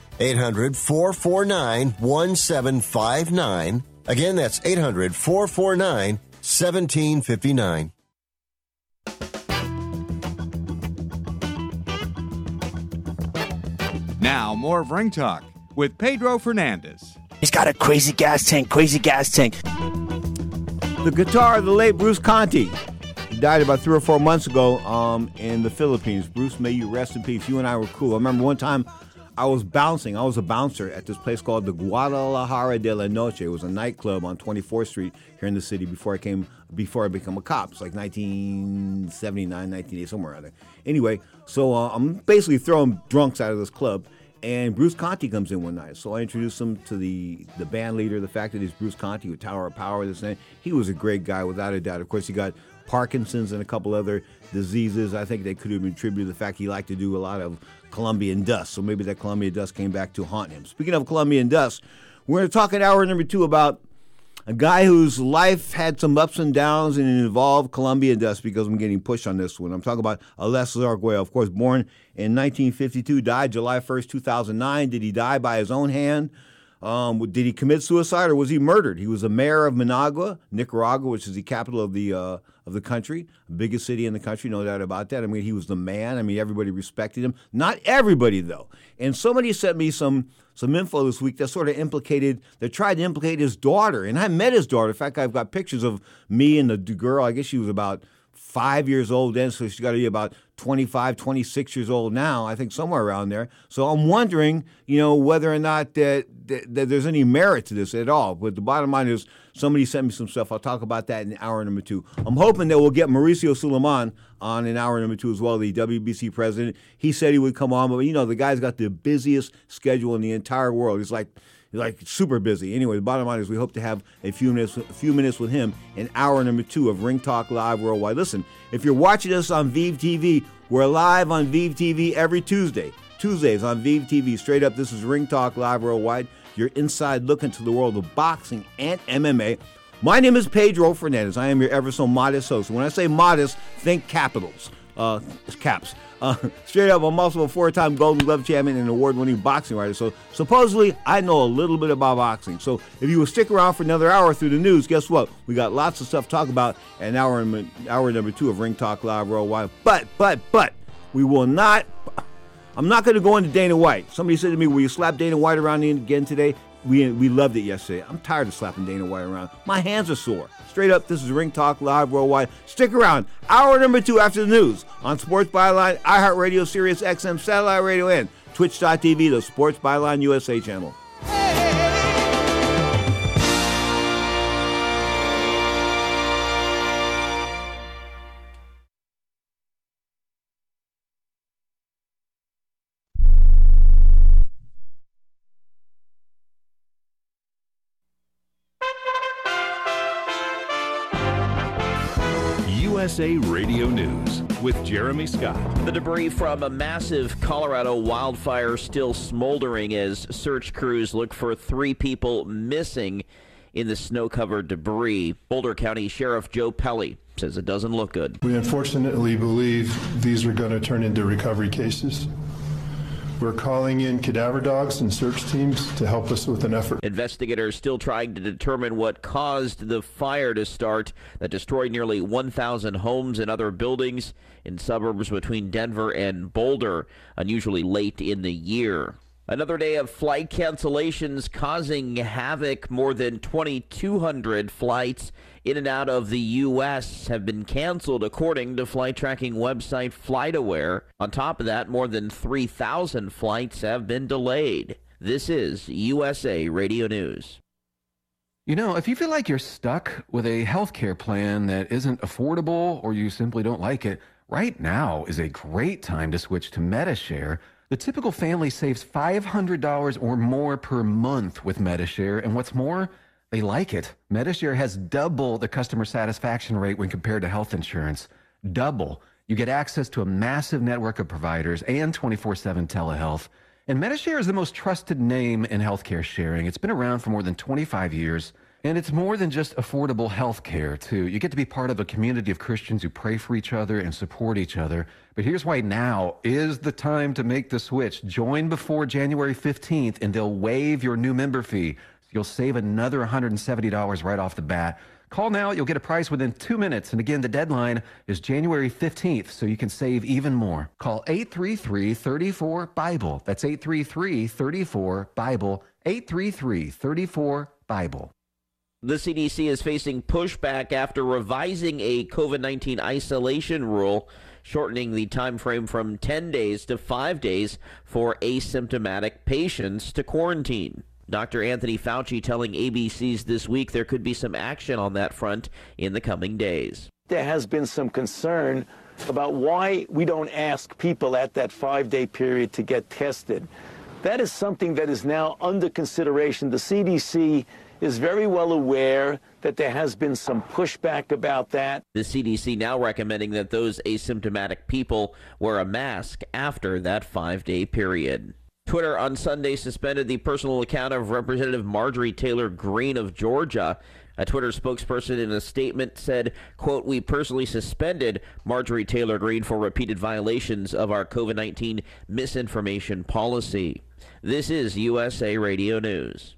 800 449 1759. Again, that's 800 449 1759. Now, more of Ring Talk with Pedro Fernandez. He's got a crazy gas tank, crazy gas tank. The guitar of the late Bruce Conte. He died about three or four months ago um, in the Philippines. Bruce, may you rest in peace. You and I were cool. I remember one time I was bouncing. I was a bouncer at this place called the Guadalajara de la Noche. It was a nightclub on 24th Street here in the city before I came before I became a cop. It's like 1979, 1980, somewhere around there. Anyway, so uh, I'm basically throwing drunks out of this club, and Bruce Conte comes in one night. So I introduced him to the the band leader. The fact that he's Bruce Conte with Tower of Power, this and. He was a great guy, without a doubt. Of course, he got Parkinson's and a couple other diseases. I think they could have attributed the fact he liked to do a lot of Colombian dust. So maybe that Colombian dust came back to haunt him. Speaking of Colombian dust, we're going to talk in hour number two about a guy whose life had some ups and downs and it involved Colombian dust because I'm getting pushed on this one. I'm talking about Alexis Arguello, of course, born in 1952, died July 1st, 2009. Did he die by his own hand? Um, did he commit suicide or was he murdered? He was the mayor of Managua, Nicaragua, which is the capital of the uh, of the country, biggest city in the country, no doubt about that. I mean, he was the man. I mean, everybody respected him. Not everybody though. And somebody sent me some some info this week that sort of implicated, that tried to implicate his daughter. And I met his daughter. In fact, I've got pictures of me and the girl. I guess she was about five years old then, so she's got to be about 25, 26 years old now, I think somewhere around there. So I'm wondering, you know, whether or not that, that, that, there's any merit to this at all. But the bottom line is somebody sent me some stuff. I'll talk about that in hour number two. I'm hoping that we'll get Mauricio Sulaiman on in hour number two as well, the WBC president. He said he would come on, but, you know, the guy's got the busiest schedule in the entire world. He's like, like super busy. Anyway, the bottom line is we hope to have a few minutes, a few minutes with him in hour number two of Ring Talk Live Worldwide. Listen, if you're watching us on Vive TV, we're live on Vive TV every Tuesday. Tuesdays on Vive TV. Straight up, this is Ring Talk Live Worldwide. Your inside look into the world of boxing and MMA. My name is Pedro Fernandez. I am your ever so modest host. When I say modest, think capitals, uh, caps. Uh, straight up, I'm also a four-time Golden Glove champion and award-winning boxing writer. So supposedly, I know a little bit about boxing. So if you will stick around for another hour through the news, guess what? We got lots of stuff to talk about And now we're in hour hour number two of Ring Talk Live Worldwide. But but but we will not. I'm not going to go into Dana White. Somebody said to me, "Will you slap Dana White around again today?" We, we loved it yesterday. I'm tired of slapping Dana White around. My hands are sore. Straight up, this is Ring Talk Live Worldwide. Stick around. Hour number two after the news on Sports Byline, iHeartRadio, Sirius XM, Satellite Radio, and Twitch.tv, the Sports Byline USA channel. USA Radio News with Jeremy Scott. The debris from a massive Colorado wildfire still smoldering as search crews look for three people missing in the snow covered debris. Boulder County Sheriff Joe Pelle says it doesn't look good. We unfortunately believe these are going to turn into recovery cases. We're calling in cadaver dogs and search teams to help us with an effort. Investigators still trying to determine what caused the fire to start that destroyed nearly 1,000 homes and other buildings in suburbs between Denver and Boulder, unusually late in the year. Another day of flight cancellations causing havoc. More than 2,200 flights in and out of the U.S. have been canceled, according to flight tracking website FlightAware. On top of that, more than 3,000 flights have been delayed. This is USA Radio News. You know, if you feel like you're stuck with a healthcare plan that isn't affordable or you simply don't like it, right now is a great time to switch to Medi-Share. The typical family saves $500 or more per month with Medi-Share, and what's more, they like it. Medi-Share has double the customer satisfaction rate when compared to health insurance. Double. You get access to a massive network of providers and 24 7 telehealth. And Medi-Share is the most trusted name in healthcare sharing. It's been around for more than 25 years. And it's more than just affordable health care, too. You get to be part of a community of Christians who pray for each other and support each other. But here's why now is the time to make the switch. Join before January 15th, and they'll waive your new member fee. You'll save another $170 right off the bat. Call now, you'll get a price within two minutes. And again, the deadline is January 15th, so you can save even more. Call 833 34 Bible. That's 833 34 Bible. 833 34 Bible. The CDC is facing pushback after revising a COVID 19 isolation rule, shortening the time frame from 10 days to 5 days for asymptomatic patients to quarantine. Dr. Anthony Fauci telling ABC's This Week there could be some action on that front in the coming days. There has been some concern about why we don't ask people at that five day period to get tested. That is something that is now under consideration. The CDC is very well aware that there has been some pushback about that. The CDC now recommending that those asymptomatic people wear a mask after that five day period. Twitter on Sunday suspended the personal account of Representative Marjorie Taylor Greene of Georgia. A Twitter spokesperson in a statement said, quote, we personally suspended Marjorie Taylor Greene for repeated violations of our COVID-19 misinformation policy. This is USA Radio News.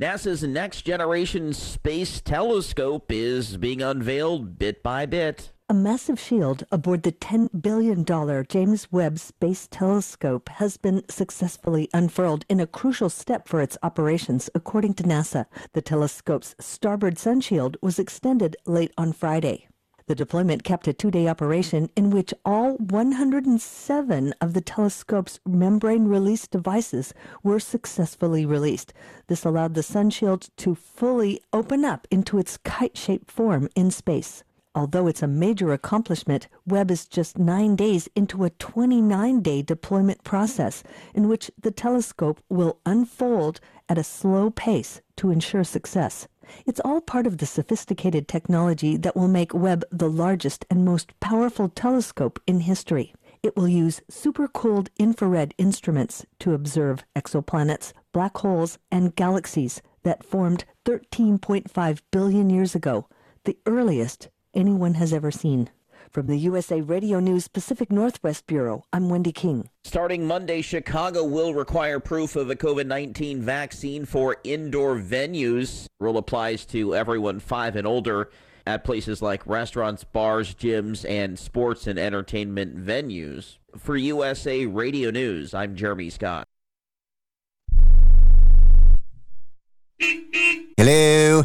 NASA's Next Generation Space Telescope is being unveiled bit by bit. A massive shield aboard the $10 billion James Webb Space Telescope has been successfully unfurled in a crucial step for its operations, according to NASA. The telescope's starboard sunshield was extended late on Friday. The deployment kept a two-day operation in which all 107 of the telescope's membrane release devices were successfully released. This allowed the sunshield to fully open up into its kite-shaped form in space. Although it's a major accomplishment, Webb is just nine days into a 29 day deployment process in which the telescope will unfold at a slow pace to ensure success. It's all part of the sophisticated technology that will make Webb the largest and most powerful telescope in history. It will use supercooled infrared instruments to observe exoplanets, black holes, and galaxies that formed 13.5 billion years ago, the earliest anyone has ever seen. From the USA Radio News Pacific Northwest Bureau, I'm Wendy King. Starting Monday, Chicago will require proof of a COVID 19 vaccine for indoor venues. Rule applies to everyone five and older at places like restaurants, bars, gyms, and sports and entertainment venues. For USA Radio News, I'm Jeremy Scott. Hello?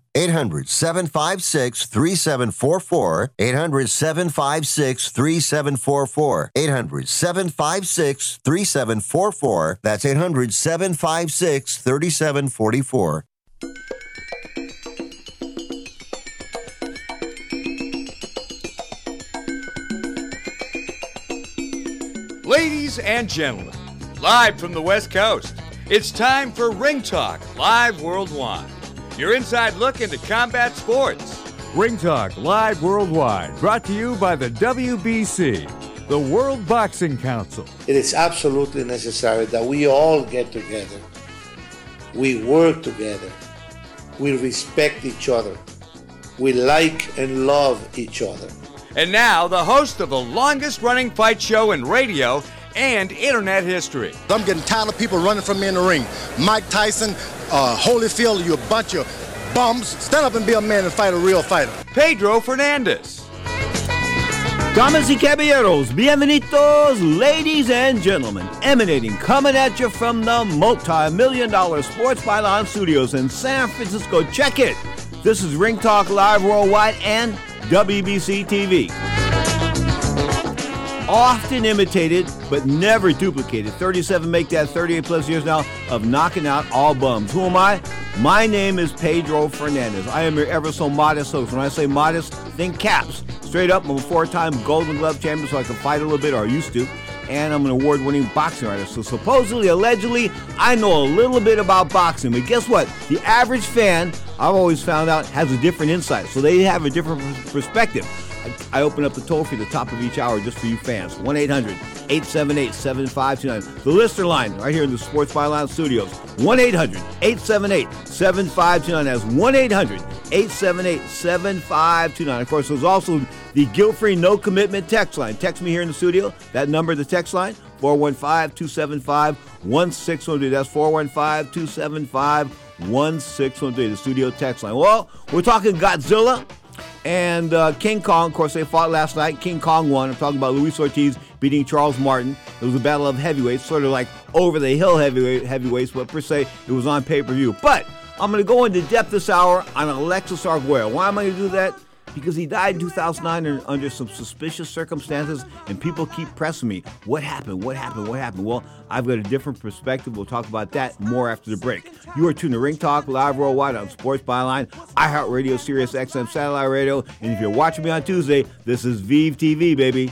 800 756 3744. 800 756 3744. 800 756 3744. That's 800 756 3744. Ladies and gentlemen, live from the West Coast, it's time for Ring Talk Live Worldwide. Your inside look into combat sports. Ring Talk Live Worldwide, brought to you by the WBC, the World Boxing Council. It is absolutely necessary that we all get together. We work together. We respect each other. We like and love each other. And now, the host of the longest running fight show in radio and internet history. I'm getting tired of people running from me in the ring. Mike Tyson, uh, Holyfield, you a bunch of bums. Stand up and be a man and fight a real fighter. Pedro Fernandez. Damas y caballeros, bienvenidos, ladies and gentlemen, emanating, coming at you from the multi-million dollar Sports Byline Studios in San Francisco. Check it. This is Ring Talk Live Worldwide and WBC TV. Often imitated, but never duplicated. 37 make that 38 plus years now of knocking out all bums. Who am I? My name is Pedro Fernandez. I am your ever so modest host. When I say modest, think caps. Straight up, I'm a four time Golden Glove champion, so I can fight a little bit, or I used to. And I'm an award winning boxing artist. So supposedly, allegedly, I know a little bit about boxing. But guess what? The average fan, I've always found out, has a different insight. So they have a different perspective. I open up the toll free at the top of each hour just for you fans. 1 800 878 7529. The listener line right here in the Sports Byline Studios. 1 800 878 7529. That's 1 800 878 7529. Of course, there's also the guilt free no commitment text line. Text me here in the studio. That number, the text line, 415 275 1613. That's 415 275 1613. The studio text line. Well, we're talking Godzilla and uh, King Kong. Of course, they fought last night. King Kong won. I'm talking about Luis Ortiz beating Charles Martin. It was a battle of heavyweights, sort of like over the hill heavyweight, heavyweights, but per se, it was on pay per view. But I'm going to go into depth this hour on Alexis Arguello. Why am I going to do that? Because he died in 2009 under some suspicious circumstances, and people keep pressing me. What happened? What happened? What happened? Well, I've got a different perspective. We'll talk about that more after the break. You are tuned to Ring Talk live worldwide on Sports Byline, iHeartRadio, Sirius XM Satellite Radio, and if you're watching me on Tuesday, this is Vive TV, baby.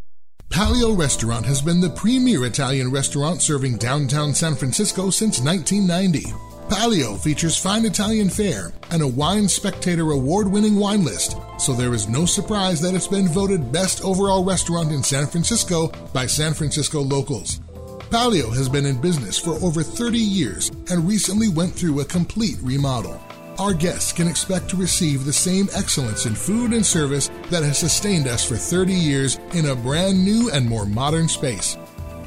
Palio Restaurant has been the premier Italian restaurant serving downtown San Francisco since 1990. Palio features fine Italian fare and a Wine Spectator award winning wine list, so there is no surprise that it's been voted best overall restaurant in San Francisco by San Francisco locals. Palio has been in business for over 30 years and recently went through a complete remodel. Our guests can expect to receive the same excellence in food and service that has sustained us for 30 years in a brand new and more modern space.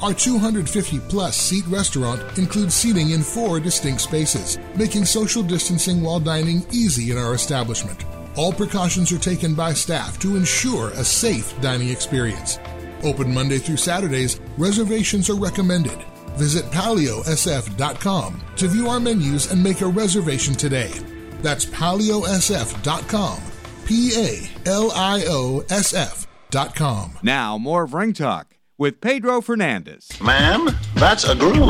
Our 250 plus seat restaurant includes seating in four distinct spaces, making social distancing while dining easy in our establishment. All precautions are taken by staff to ensure a safe dining experience. Open Monday through Saturdays, reservations are recommended. Visit paliosf.com to view our menus and make a reservation today. That's paliosf.com. P A L I O S F.com. Now, more of Ring Talk with Pedro Fernandez. Ma'am, that's a groove.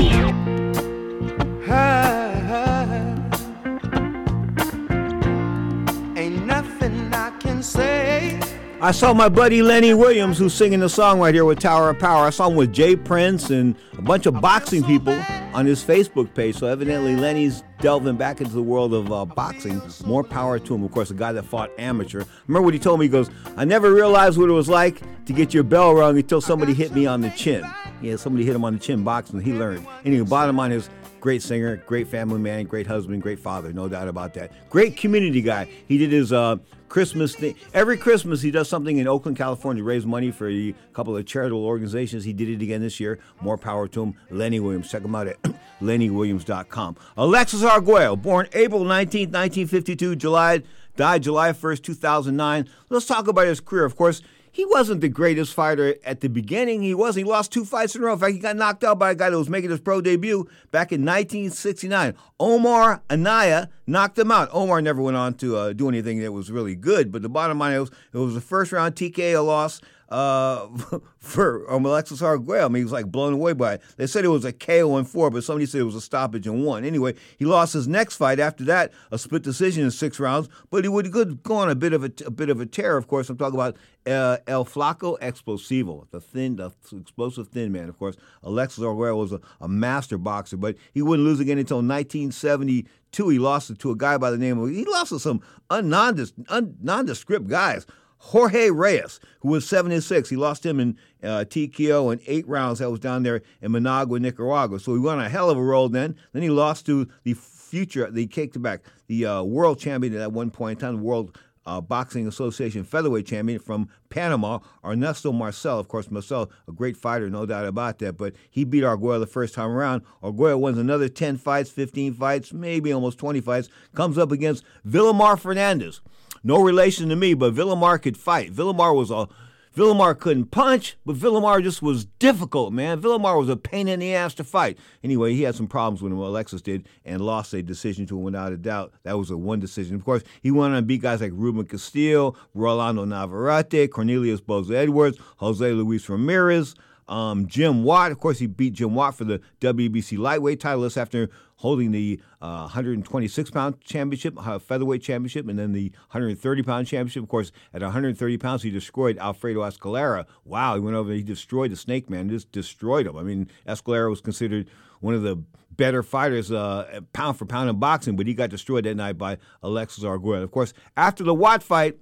Ain't nothing I can say. I saw my buddy Lenny Williams, who's singing the song right here with Tower of Power. I saw him with Jay Prince and a bunch of boxing people on his Facebook page. So evidently, Lenny's delving back into the world of uh, boxing. More power to him. Of course, a guy that fought amateur. Remember what he told me? He goes, "I never realized what it was like to get your bell rung until somebody hit me on the chin." Yeah, somebody hit him on the chin boxing. He learned. Anyway, bottom line is. Great singer, great family man, great husband, great father, no doubt about that. Great community guy. He did his uh, Christmas thing. Every Christmas, he does something in Oakland, California, to raise money for a couple of charitable organizations. He did it again this year. More power to him. Lenny Williams. Check him out at lennywilliams.com. Alexis Arguello, born April 19, 1952, July, died July 1st, 2009. Let's talk about his career. Of course, he wasn't the greatest fighter at the beginning. He wasn't. He lost two fights in a row. In fact, he got knocked out by a guy that was making his pro debut back in 1969. Omar Amaya knocked him out. Omar never went on to uh, do anything that was really good, but the bottom line was it was a first round TKO loss. Uh, for um, Alexis Arguello. He was like blown away by it. They said it was a KO in four, but somebody said it was a stoppage in one. Anyway, he lost his next fight after that, a split decision in six rounds. But he would go on a bit of a, a bit of a tear. Of course, I'm talking about uh, El Flaco Explosivo, the thin, the explosive thin man. Of course, Alexis Arguello was a, a master boxer, but he wouldn't lose again until 1972. He lost it to a guy by the name of he lost to some un, nondescript guys. Jorge Reyes, who was 76. he lost him in uh, TKO in eight rounds. That was down there in Managua, Nicaragua. So he went on a hell of a roll. Then, then he lost to the future, the kicked back, the uh, world champion at one point in time, the world uh, Boxing Association featherweight champion from Panama, Ernesto Marcel. Of course, Marcel, a great fighter, no doubt about that, but he beat Arguello the first time around. Arguello wins another 10 fights, 15 fights, maybe almost 20 fights, comes up against Vilomar Fernandez. No relation to me, but Vilomar could fight. Vilomar was a Vilomar couldn't punch, but Vilomar just was difficult, man. Vilomar was a pain in the ass to fight. Anyway, he had some problems with him, Alexis did, and lost a decision to him without a doubt. That was a one decision. Of course, he went on to beat guys like Ruben Castillo, Rolando Navarrete, Cornelius Boza Edwards, Jose Luis Ramirez. Um, Jim Watt, of course, he beat Jim Watt for the WBC lightweight title after holding the uh, 126 pound championship, uh, featherweight championship, and then the 130 pound championship. Of course, at 130 pounds, he destroyed Alfredo Escalera. Wow, he went over, he destroyed the Snake Man, just destroyed him. I mean, Escalera was considered one of the better fighters uh, pound for pound in boxing, but he got destroyed that night by Alexis Arguello. Of course, after the Watt fight,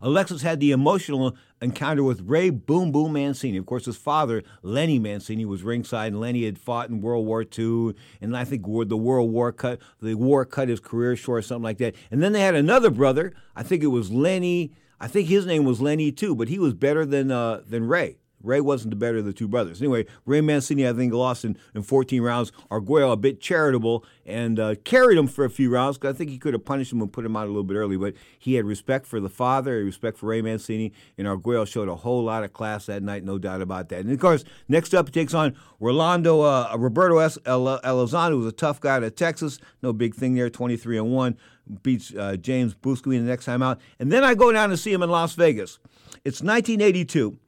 Alexis had the emotional encounter with Ray Boom Boom Mancini. Of course, his father, Lenny Mancini, was ringside, and Lenny had fought in World War II, and I think the World War cut the war cut his career short, or something like that. And then they had another brother. I think it was Lenny. I think his name was Lenny too, but he was better than uh, than Ray. Ray wasn't the better of the two brothers. Anyway, Ray Mancini, I think, lost in, in 14 rounds. Arguello, a bit charitable, and uh, carried him for a few rounds. I think he could have punished him and put him out a little bit early, but he had respect for the father, respect for Ray Mancini, and Arguello showed a whole lot of class that night, no doubt about that. And of course, next up, he takes on Rolando uh, Roberto S. Elizondo, who's a tough guy out of Texas. No big thing there, 23 and 1. Beats uh, James Busceme the next time out. And then I go down to see him in Las Vegas. It's 1982.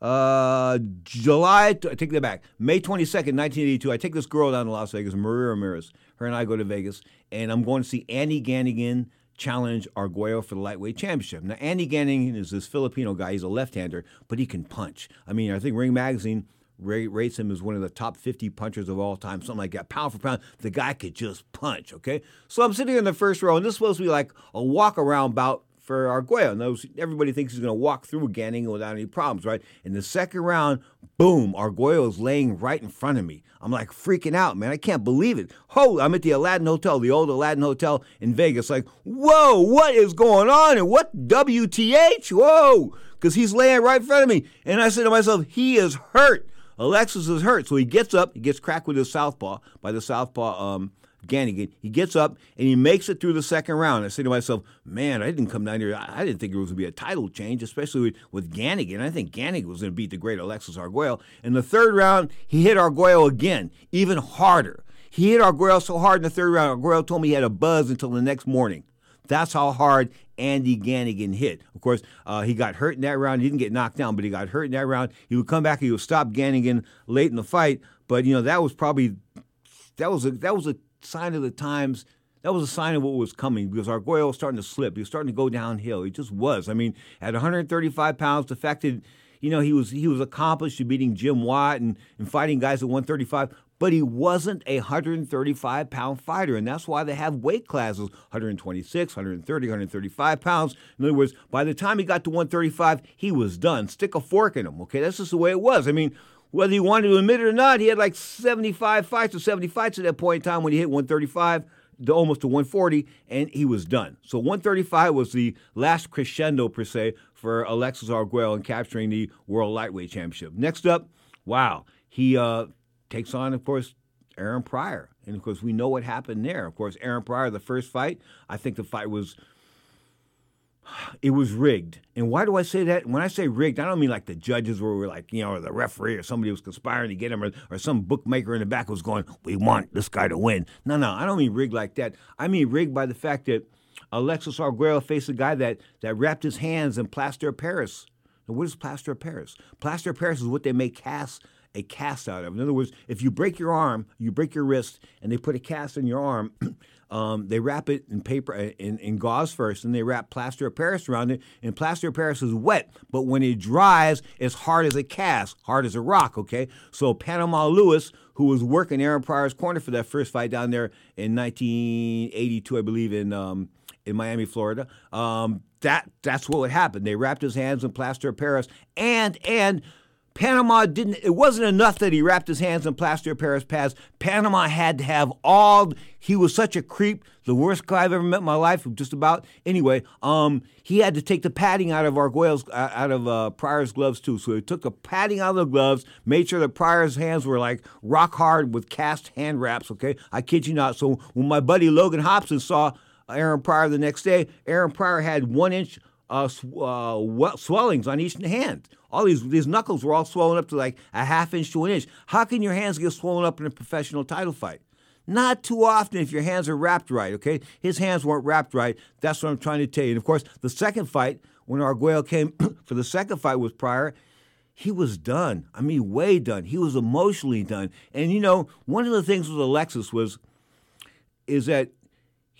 Uh, July, I take that back. May 22nd, 1982, I take this girl down to Las Vegas, Maria Ramirez. Her and I go to Vegas, and I'm going to see Andy Ganigan challenge Arguello for the lightweight championship. Now, Andy Ganigan is this Filipino guy. He's a left-hander, but he can punch. I mean, I think Ring Magazine rates him as one of the top 50 punchers of all time, something like that. Pound for pound, the guy could just punch, okay? So I'm sitting in the first row, and this is supposed to be like a walk around bout for Arguello. Those, everybody thinks he's going to walk through Ganigan without any problems, right? In the second round, boom, Arguello is laying right in front of me. I'm like freaking out, man. I can't believe it. Oh, I'm at the Aladdin Hotel, the old Aladdin Hotel in Vegas. Like, whoa, what is going on? And what WTH? Whoa, because he's laying right in front of me. And I said to myself, he is hurt. Alexis is hurt. So he gets up, he gets cracked with his southpaw by the southpaw um, Ganigan. He gets up and he makes it through the second round. I say to myself, man, I didn't come down here. I didn't think it was going to be a title change, especially with, with Ganigan. I think Ganigan was going to beat the great Alexis Arguello. In the third round, he hit Arguello again, even harder. He hit Arguello so hard in the third round, Arguello told me he had a buzz until the next morning. That's how hard Andy Ganigan hit. Of course, uh, he got hurt in that round. He didn't get knocked down, but he got hurt in that round. He would come back. And he would stop Ganigan late in the fight. But you know that was probably that was a that was a sign of the times. That was a sign of what was coming because Arguello was starting to slip. He was starting to go downhill. He just was. I mean, at 135 pounds, the fact that you know he was he was accomplished in beating Jim Watt and, and fighting guys at 135, but he wasn't a 135 pound fighter, and that's why they have weight classes 126, 130, 135 pounds. In other words, by the time he got to 135, he was done. Stick a fork in him. Okay, that's just the way it was. I mean whether he wanted to admit it or not, he had like 75 fights or 70 fights at that point in time when he hit 135 to almost to 140, and he was done. So 135 was the last crescendo, per se, for Alexis Arguello in capturing the World Lightweight Championship. Next up, wow, he uh, takes on, of course, Aaron Pryor. And of course, we know what happened there. Of course, Aaron Pryor, the first fight, I think the fight was it was rigged. And why do I say that? When I say rigged, I don't mean like the judges were like, you know, or the referee or somebody was conspiring to get him or, or some bookmaker in the back was going, we want this guy to win. No, no, I don't mean rigged like that. I mean rigged by the fact that Alexis Arguello faced a guy that, that wrapped his hands in plaster of Paris. Now, what is plaster of Paris? Plaster of Paris is what they make casts a cast out of. In other words, if you break your arm, you break your wrist, and they put a cast in your arm, um, they wrap it in paper uh, in, in gauze first, and they wrap plaster of Paris around it. And plaster of Paris is wet, but when it dries, it's hard as a cast, hard as a rock. Okay, so Panama Lewis, who was working Aaron Pryor's corner for that first fight down there in 1982, I believe, in um, in Miami, Florida. Um, that that's what would happen. They wrapped his hands in plaster of Paris, and and Panama didn't. It wasn't enough that he wrapped his hands in plaster of Paris pads. Panama had to have all. He was such a creep, the worst guy I've ever met in my life. Just about. Anyway, um, he had to take the padding out of Arguello's, uh, out of uh, Pryor's gloves too. So he took the padding out of the gloves, made sure that Pryor's hands were like rock hard with cast hand wraps. Okay, I kid you not. So when my buddy Logan Hobson saw Aaron Pryor the next day, Aaron Pryor had one inch uh, sw- uh, swellings on each hand. All these these knuckles were all swollen up to like a half inch to an inch. How can your hands get swollen up in a professional title fight? Not too often if your hands are wrapped right, okay? His hands weren't wrapped right. That's what I'm trying to tell you. And of course, the second fight, when Arguello came for the second fight with Pryor, he was done. I mean, way done. He was emotionally done. And you know, one of the things with Alexis was is that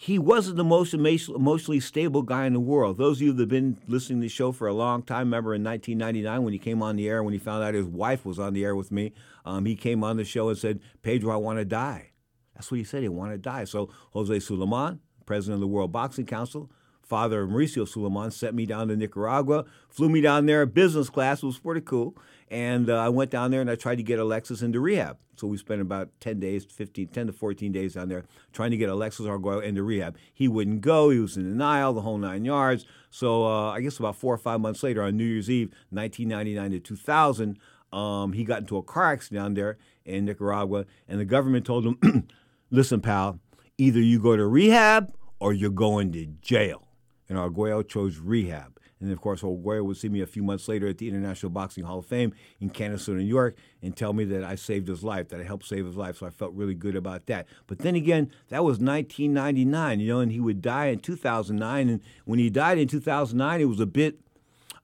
he wasn't the most emotionally stable guy in the world. Those of you that have been listening to the show for a long time remember in 1999 when he came on the air, when he found out his wife was on the air with me, um, he came on the show and said, Pedro, I want to die. That's what he said. He wanted to die. So Jose Sulaiman, president of the World Boxing Council, father of Mauricio Sulaiman, sent me down to Nicaragua, flew me down there in business class. It was pretty cool. And uh, I went down there and I tried to get Alexis into rehab. So we spent about 10 days, 15, 10 to 14 days down there trying to get Alexis Arguello into rehab. He wouldn't go. He was in denial, the whole nine yards. So uh, I guess about four or five months later, on New Year's Eve, 1999 to 2000, um, he got into a car accident down there in Nicaragua. And the government told him, listen, pal, either you go to rehab or you're going to jail. And Arguello chose rehab. And of course, Arguello would see me a few months later at the International Boxing Hall of Fame in Canastota, New York, and tell me that I saved his life, that I helped save his life. So I felt really good about that. But then again, that was 1999, you know, and he would die in 2009. And when he died in 2009, it was a bit,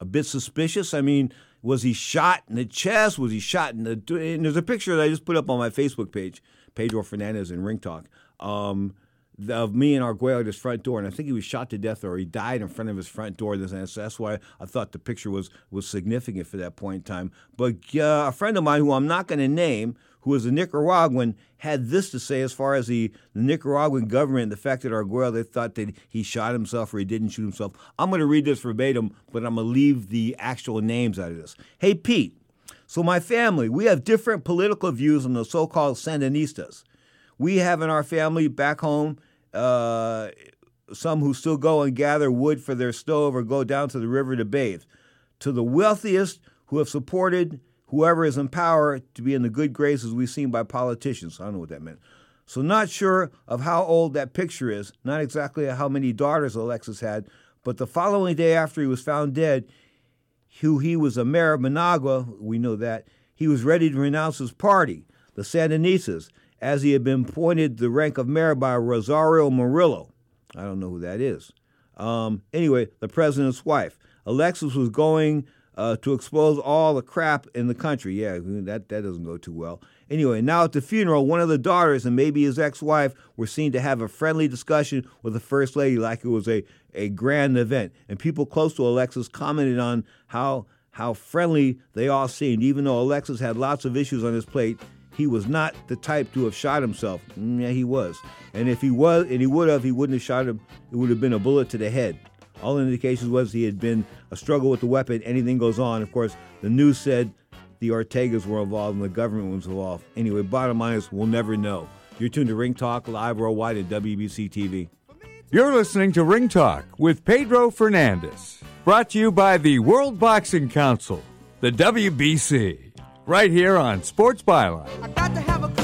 a bit suspicious. I mean, was he shot in the chest? Was he shot in the? And there's a picture that I just put up on my Facebook page, Pedro Fernandez in Ring Talk. Um, of me and Arguello at his front door, and I think he was shot to death or he died in front of his front door. And so that's why I thought the picture was was significant for that point in time. But uh, a friend of mine, who I'm not going to name, who was a Nicaraguan, had this to say as far as the, the Nicaraguan government, the fact that Arguello they thought that he shot himself or he didn't shoot himself. I'm going to read this verbatim, but I'm going to leave the actual names out of this. Hey, Pete. So my family, we have different political views on the so-called Sandinistas. We have in our family back home uh, some who still go and gather wood for their stove or go down to the river to bathe. To the wealthiest who have supported whoever is in power to be in the good graces we've seen by politicians. I don't know what that meant. So, not sure of how old that picture is, not exactly how many daughters Alexis had, but the following day after he was found dead, who he was a mayor of Managua, we know that, he was ready to renounce his party, the Sandinistas, as he had been appointed the rank of mayor by Rosario Murillo. I don't know who that is. Um, anyway, the president's wife. Alexis was going uh, to expose all the crap in the country. Yeah, that, that doesn't go too well. Anyway, now at the funeral, one of the daughters and maybe his ex wife were seen to have a friendly discussion with the First Lady like it was a, a grand event. And people close to Alexis commented on how, how friendly they all seemed. Even though Alexis had lots of issues on his plate, he was not the type to have shot himself. Mm, yeah, he was. And if he was, and he would have, he wouldn't have shot him. It would have been a bullet to the head. All indications was he had been a struggle with the weapon. Anything goes on. Of course, the news said the Ortegas were involved and the government was involved. Anyway, bottom line is we'll never know. You're tuned to Ring Talk live worldwide at WBC TV. You're listening to Ring Talk with Pedro Fernandez, brought to you by the World Boxing Council, the WBC right here on Sports Byline.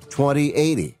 2080.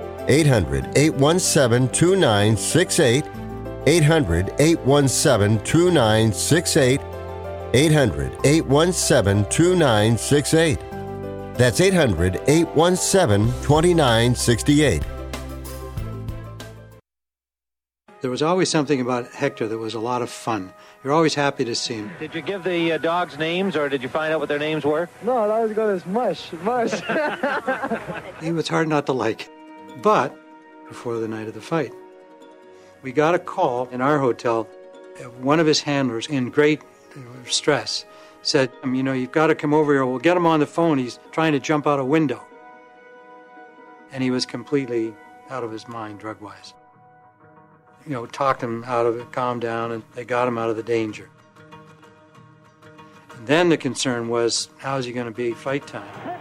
800 817 2968. 800 817 2968. 800 817 2968. That's 800 817 2968. There was always something about Hector that was a lot of fun. You're always happy to see him. Did you give the uh, dogs names, or did you find out what their names were? No, that was good as mush, mush. He was hard not to like. But before the night of the fight, we got a call in our hotel. One of his handlers, in great stress, said, um, You know, you've got to come over here. We'll get him on the phone. He's trying to jump out a window. And he was completely out of his mind, drug wise. You know, talked him out of it, calmed down, and they got him out of the danger. And then the concern was, how's he going to be fight time?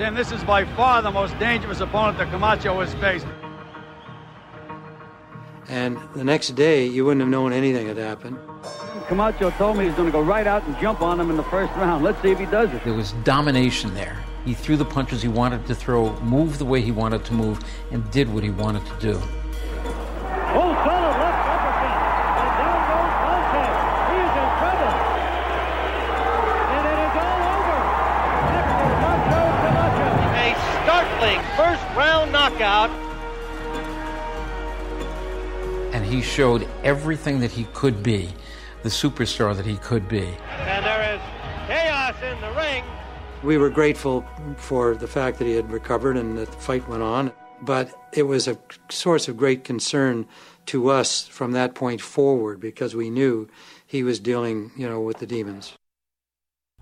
Tim, this is by far the most dangerous opponent that Camacho has faced. And the next day, you wouldn't have known anything had happened. Camacho told me he's going to go right out and jump on him in the first round. Let's see if he does it. There was domination there. He threw the punches he wanted to throw, moved the way he wanted to move, and did what he wanted to do. Oh, he showed everything that he could be, the superstar that he could be. And there is chaos in the ring. We were grateful for the fact that he had recovered and that the fight went on, but it was a source of great concern to us from that point forward because we knew he was dealing, you know, with the demons.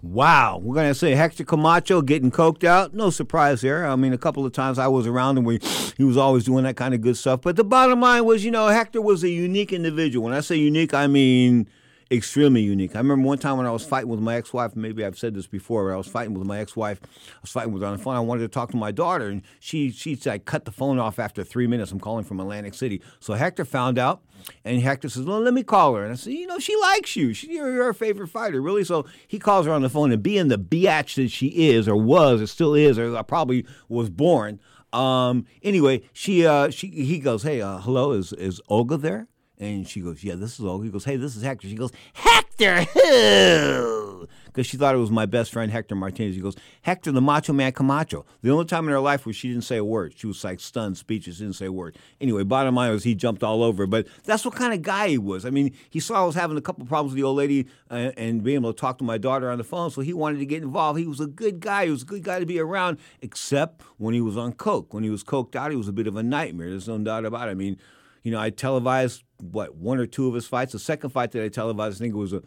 Wow, we're gonna say Hector Camacho getting coked out. No surprise there. I mean, a couple of times I was around him where he was always doing that kind of good stuff. But the bottom line was, you know, Hector was a unique individual. When I say unique, I mean extremely unique. I remember one time when I was fighting with my ex-wife. Maybe I've said this before. But I was fighting with my ex-wife. I was fighting with her on the phone. I wanted to talk to my daughter, and she she said, I cut the phone off after three minutes. I'm calling from Atlantic City. So Hector found out, and Hector says, "Well, let me call her." And I said, "You know, she likes you. She, you're, you're her favorite fighter, really." So he calls her on the phone, and being the biatch that she is, or was, or still is, or probably was born. Um, anyway, she uh, she he goes, "Hey, uh, hello, is is Olga there?" And she goes, "Yeah, this is all. He goes, "Hey, this is Hector." She goes, "Hector who?" Because she thought it was my best friend Hector Martinez. He goes, "Hector, the Macho Man Camacho." The only time in her life where she didn't say a word, she was like stunned, speechless, didn't say a word. Anyway, bottom line was he jumped all over. But that's what kind of guy he was. I mean, he saw I was having a couple problems with the old lady uh, and being able to talk to my daughter on the phone, so he wanted to get involved. He was a good guy. He was a good guy to be around, except when he was on coke. When he was coked out, he was a bit of a nightmare. There's no doubt about it. I mean you know, I televised what one or two of his fights. The second fight that I televised, I think it was a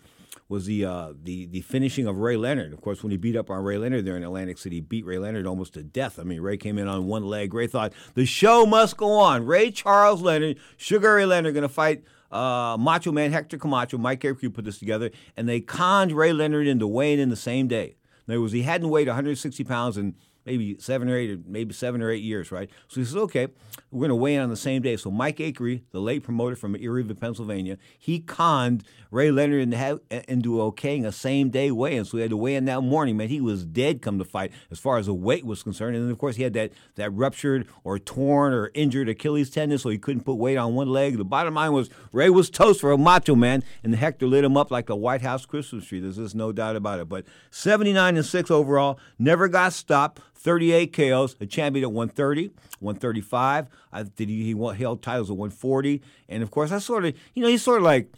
was the uh, the the finishing of Ray Leonard. Of course, when he beat up on Ray Leonard there in Atlantic City, he beat Ray Leonard almost to death. I mean, Ray came in on one leg. Ray thought the show must go on. Ray Charles Leonard, Sugar Ray Leonard, going to fight. Uh, Macho Man Hector Camacho, Mike Akercube put this together, and they conned Ray Leonard into weighing in the same day. In other words, he hadn't weighed 160 pounds in maybe seven or eight, maybe seven or eight years, right? So he says, okay, we're going to weigh in on the same day. So Mike Acri, the late promoter from Erie, Pennsylvania, he conned Ray Leonard into, uh, into okaying a same day weigh in. So he had to weigh in that morning, man. He was dead come to fight as far as the weight was concerned. And then, of course, he had that, that ruptured or torn or injured Achilles tendon, so he couldn't put weight on one leg. The bottom line was Ray was toast for a macho man, and Hector lit him up like the White House Christmas tree. There's just no doubt about it. But 79 and 6 overall, never got stopped. 38 KOs, a champion at 130, 135. I did he, he held titles at 140, and of course I sort of you know he's sort of like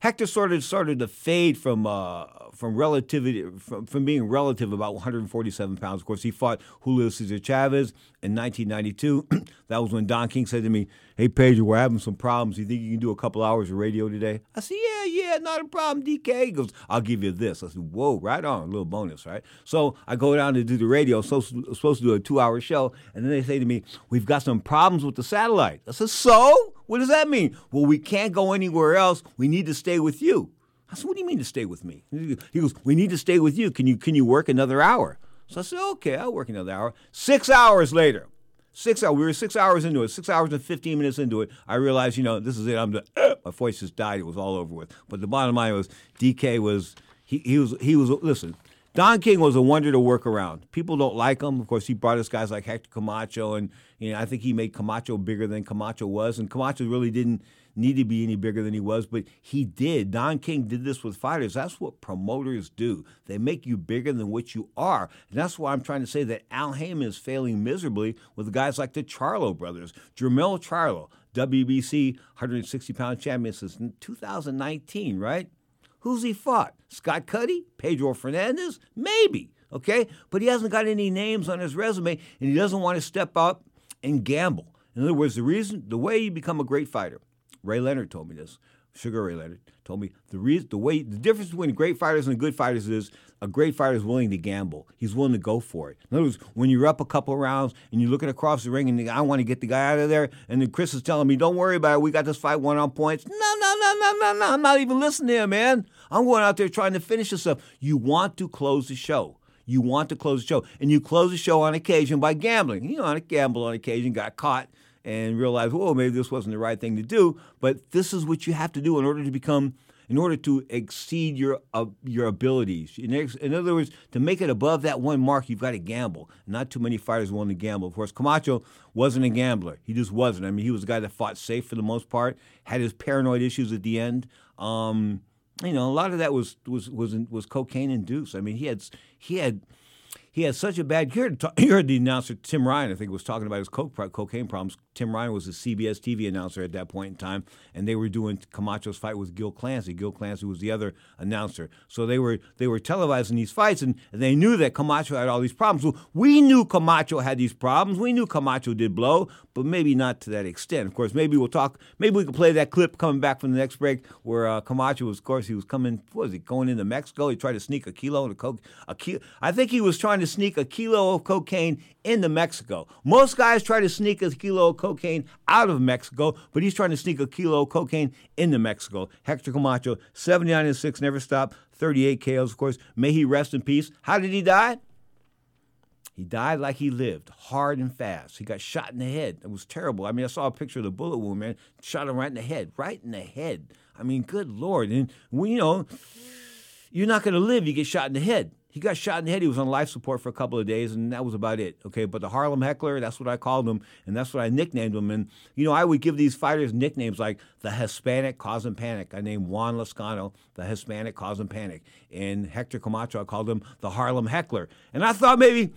Hector sort of started to fade from uh, from relativity from, from being relative about 147 pounds. Of course, he fought Julio Cesar Chavez in 1992. that was when Don King said to me, "Hey Pedro, we're having some problems. You think you can do a couple hours of radio today?" I said, "Yeah, yeah, not a problem." DK he goes, "I'll give you this." I said, "Whoa, right on, a little bonus, right?" So I go down to do the radio. So supposed to do a two-hour show, and then they say to me, "We've got some problems with the satellite." I said, "So?" What does that mean? Well, we can't go anywhere else. We need to stay with you. I said, What do you mean to stay with me? He goes, We need to stay with you. Can you can you work another hour? So I said, Okay, I'll work another hour. Six hours later. Six hours. We were six hours into it. Six hours and fifteen minutes into it. I realized, you know, this is it. I'm the. my voice just died. It was all over with. But the bottom line was, DK was he he was he was listen. Don King was a wonder to work around. People don't like him. Of course, he brought us guys like Hector Camacho, and you know, I think he made Camacho bigger than Camacho was, and Camacho really didn't need to be any bigger than he was, but he did. Don King did this with fighters. That's what promoters do. They make you bigger than what you are. And that's why I'm trying to say that Al Haymon is failing miserably with guys like the Charlo brothers. Jermell Charlo, WBC 160 pound champion since 2019, right? Who's he fought? Scott Cuddy? Pedro Fernandez? Maybe. Okay? But he hasn't got any names on his resume and he doesn't want to step up and gamble. In other words, the reason, the way you become a great fighter, Ray Leonard told me this. Sugar Ray Leonard told me the reason, the way, the difference between great fighters and good fighters is a great fighter is willing to gamble. He's willing to go for it. In other words, when you're up a couple rounds and you're looking across the ring and I want to get the guy out of there, and then Chris is telling me, "Don't worry about it. We got this fight one on points." No, no, no, no, no, no. I'm not even listening to him, man. I'm going out there trying to finish this up. You want to close the show. You want to close the show, and you close the show on occasion by gambling. You know, on a gamble on occasion, got caught and realized, whoa, maybe this wasn't the right thing to do. But this is what you have to do in order to become, in order to exceed your uh, your abilities. In, ex- in other words, to make it above that one mark, you've got to gamble. Not too many fighters want to gamble. Of course, Camacho wasn't a gambler. He just wasn't. I mean, he was a guy that fought safe for the most part. Had his paranoid issues at the end. Um, you know, a lot of that was was was was cocaine induced. I mean, he had he had he had such a bad. Heard, you heard the announcer Tim Ryan, I think, was talking about his coke, cocaine problems. Tim Ryan was a CBS TV announcer at that point in time, and they were doing Camacho's fight with Gil Clancy. Gil Clancy was the other announcer, so they were they were televising these fights, and and they knew that Camacho had all these problems. Well, we knew Camacho had these problems. We knew Camacho did blow, but maybe not to that extent. Of course, maybe we'll talk. Maybe we can play that clip coming back from the next break where uh, Camacho was, of course, he was coming. Was he going into Mexico? He tried to sneak a kilo of coke. A kilo. I think he was trying trying to sneak a kilo of cocaine into Mexico. Most guys try to sneak a kilo of cocaine out of Mexico, but he's trying to sneak a kilo of cocaine into Mexico. Hector Camacho, 79 and 6, never stopped, 38 KOs, of course. May he rest in peace. How did he die? He died like he lived, hard and fast. He got shot in the head. It was terrible. I mean, I saw a picture of the bullet wound, man. Shot him right in the head, right in the head. I mean, good Lord. And, well, you know, you're not going to live. You get shot in the head. He got shot in the head. He was on life support for a couple of days, and that was about it. Okay, but the Harlem Heckler, that's what I called him, and that's what I nicknamed him. And you know, I would give these fighters nicknames like the Hispanic causing panic. I named Juan Lazcano the Hispanic causing panic, and Hector Camacho, I called him the Harlem Heckler. And I thought maybe.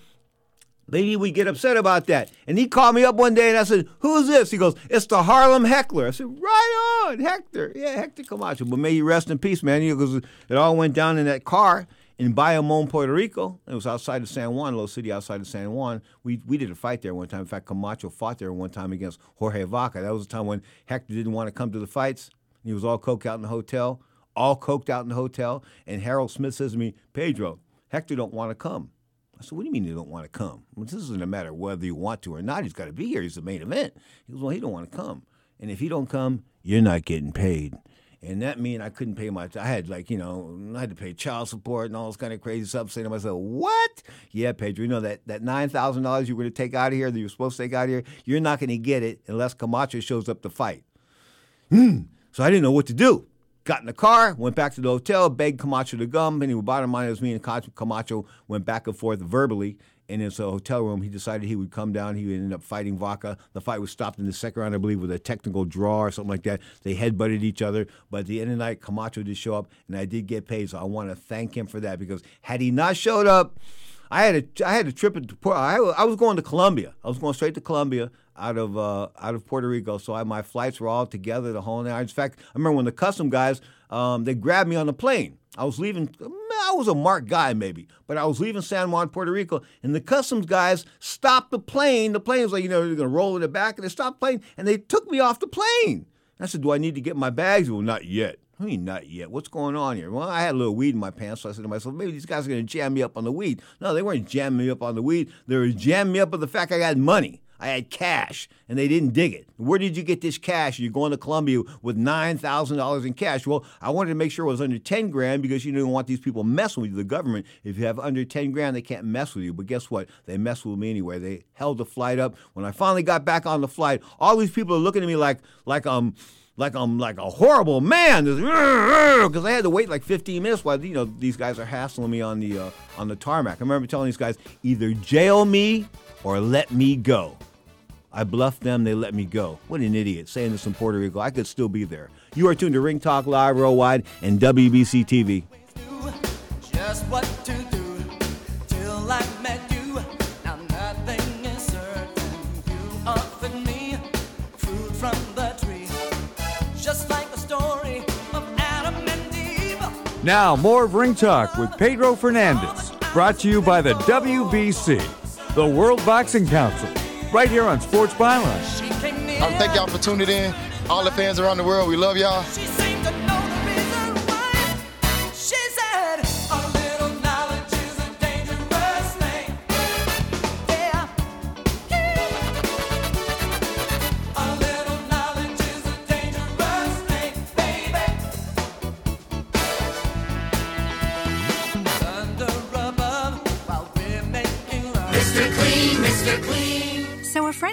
Maybe we get upset about that. And he called me up one day and I said, Who's this? He goes, It's the Harlem Heckler. I said, Right on, Hector. Yeah, Hector Camacho. But may he rest in peace, man. Because it all went down in that car in Bayamon, Puerto Rico. It was outside of San Juan, a little city outside of San Juan. We we did a fight there one time. In fact, Camacho fought there one time against Jorge Vaca. That was the time when Hector didn't want to come to the fights. He was all coked out in the hotel, all coked out in the hotel. And Harold Smith says to me, Pedro, Hector don't want to come. I said, what do you mean he don't want to come? Well, this isn't a matter of whether you want to or not. He's got to be here. He's the main event. He goes, well, he don't want to come. And if he don't come, you're not getting paid. And that mean I couldn't pay my. I had like you know I had to pay child support and all this kind of crazy stuff. Saying to myself, "What? Yeah, Pedro, you know that that nine thousand dollars you were to take out of here that you were supposed to take out of here, you're not going to get it unless Camacho shows up to fight." Hmm. So I didn't know what to do. Got in the car, went back to the hotel, begged Camacho to come, and he bottom line was me and Camacho went back and forth verbally in his uh, hotel room. He decided he would come down. He ended up fighting Vaca. The fight was stopped in the second round, I believe, with a technical draw or something like that. They headbutted each other, but at the end of the night, Camacho did show up, and I did get paid. So I want to thank him for that because had he not showed up, I had a I had a trip into I, I was going to Colombia. I was going straight to Colombia out of uh, out of Puerto Rico. So I, my flights were all together the whole night. In fact, I remember when the custom guys um, they grabbed me on the plane. I was leaving. I was a marked guy maybe, but I was leaving San Juan, Puerto Rico, and the customs guys stopped the plane. The plane was like you know they're gonna roll in the back, and they stopped the plane and they took me off the plane. I said, "Do I need to get my bags?" Well, not yet. I mean, not yet. What's going on here? Well, I had a little weed in my pants, so I said to myself, maybe these guys are going to jam me up on the weed. No, they weren't jamming me up on the weed. They were jamming me up on the fact I got money. I had cash, and they didn't dig it. Where did you get this cash? You're going to Columbia with nine thousand dollars in cash. Well, I wanted to make sure it was under ten grand because you don't want these people messing with you. The government, if you have under ten grand, they can't mess with you. But guess what? They messed with me anyway. They held the flight up. When I finally got back on the flight, all these people are looking at me like like um like I'm like a horrible man because I had to wait like 15 minutes while you know these guys are hassling me on the uh, on the tarmac. I remember telling these guys either jail me or let me go. I bluffed them, they let me go. What an idiot saying this in Puerto Rico. I could still be there. You are tuned to Ring Talk Live Worldwide and WBC TV. Now, more of Ring Talk with Pedro Fernandez, brought to you by the WBC, the World Boxing Council, right here on Sports Byline. Um, thank y'all for tuning in. All the fans around the world, we love y'all.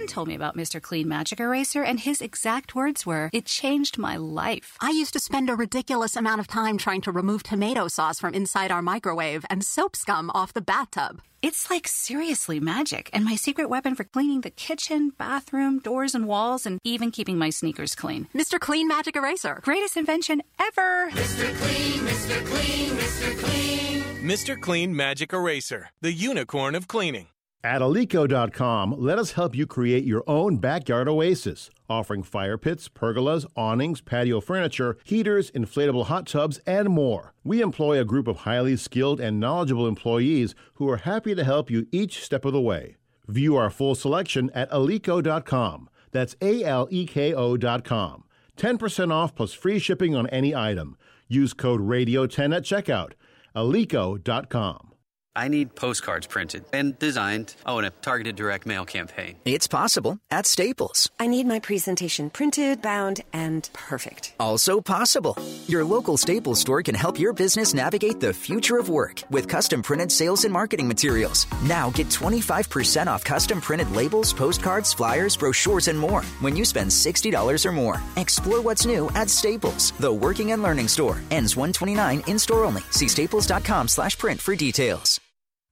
Told me about Mr. Clean Magic Eraser, and his exact words were, It changed my life. I used to spend a ridiculous amount of time trying to remove tomato sauce from inside our microwave and soap scum off the bathtub. It's like seriously magic, and my secret weapon for cleaning the kitchen, bathroom, doors, and walls, and even keeping my sneakers clean. Mr. Clean Magic Eraser. Greatest invention ever! Mr. Clean, Mr. Clean, Mr. Clean. Mr. Clean Magic Eraser, the unicorn of cleaning. At Aleko.com, let us help you create your own backyard oasis, offering fire pits, pergolas, awnings, patio furniture, heaters, inflatable hot tubs, and more. We employ a group of highly skilled and knowledgeable employees who are happy to help you each step of the way. View our full selection at Aleko.com. That's A L E K O.com. 10% off plus free shipping on any item. Use code RADIO10 at checkout. Aleko.com. I need postcards printed and designed. Oh, and a targeted direct mail campaign. It's possible at Staples. I need my presentation printed, bound, and perfect. Also possible. Your local Staples store can help your business navigate the future of work with custom printed sales and marketing materials. Now get 25% off custom printed labels, postcards, flyers, brochures, and more when you spend $60 or more. Explore what's new at Staples, the working and learning store. Ends 129 in store only. See staples.com slash print for details.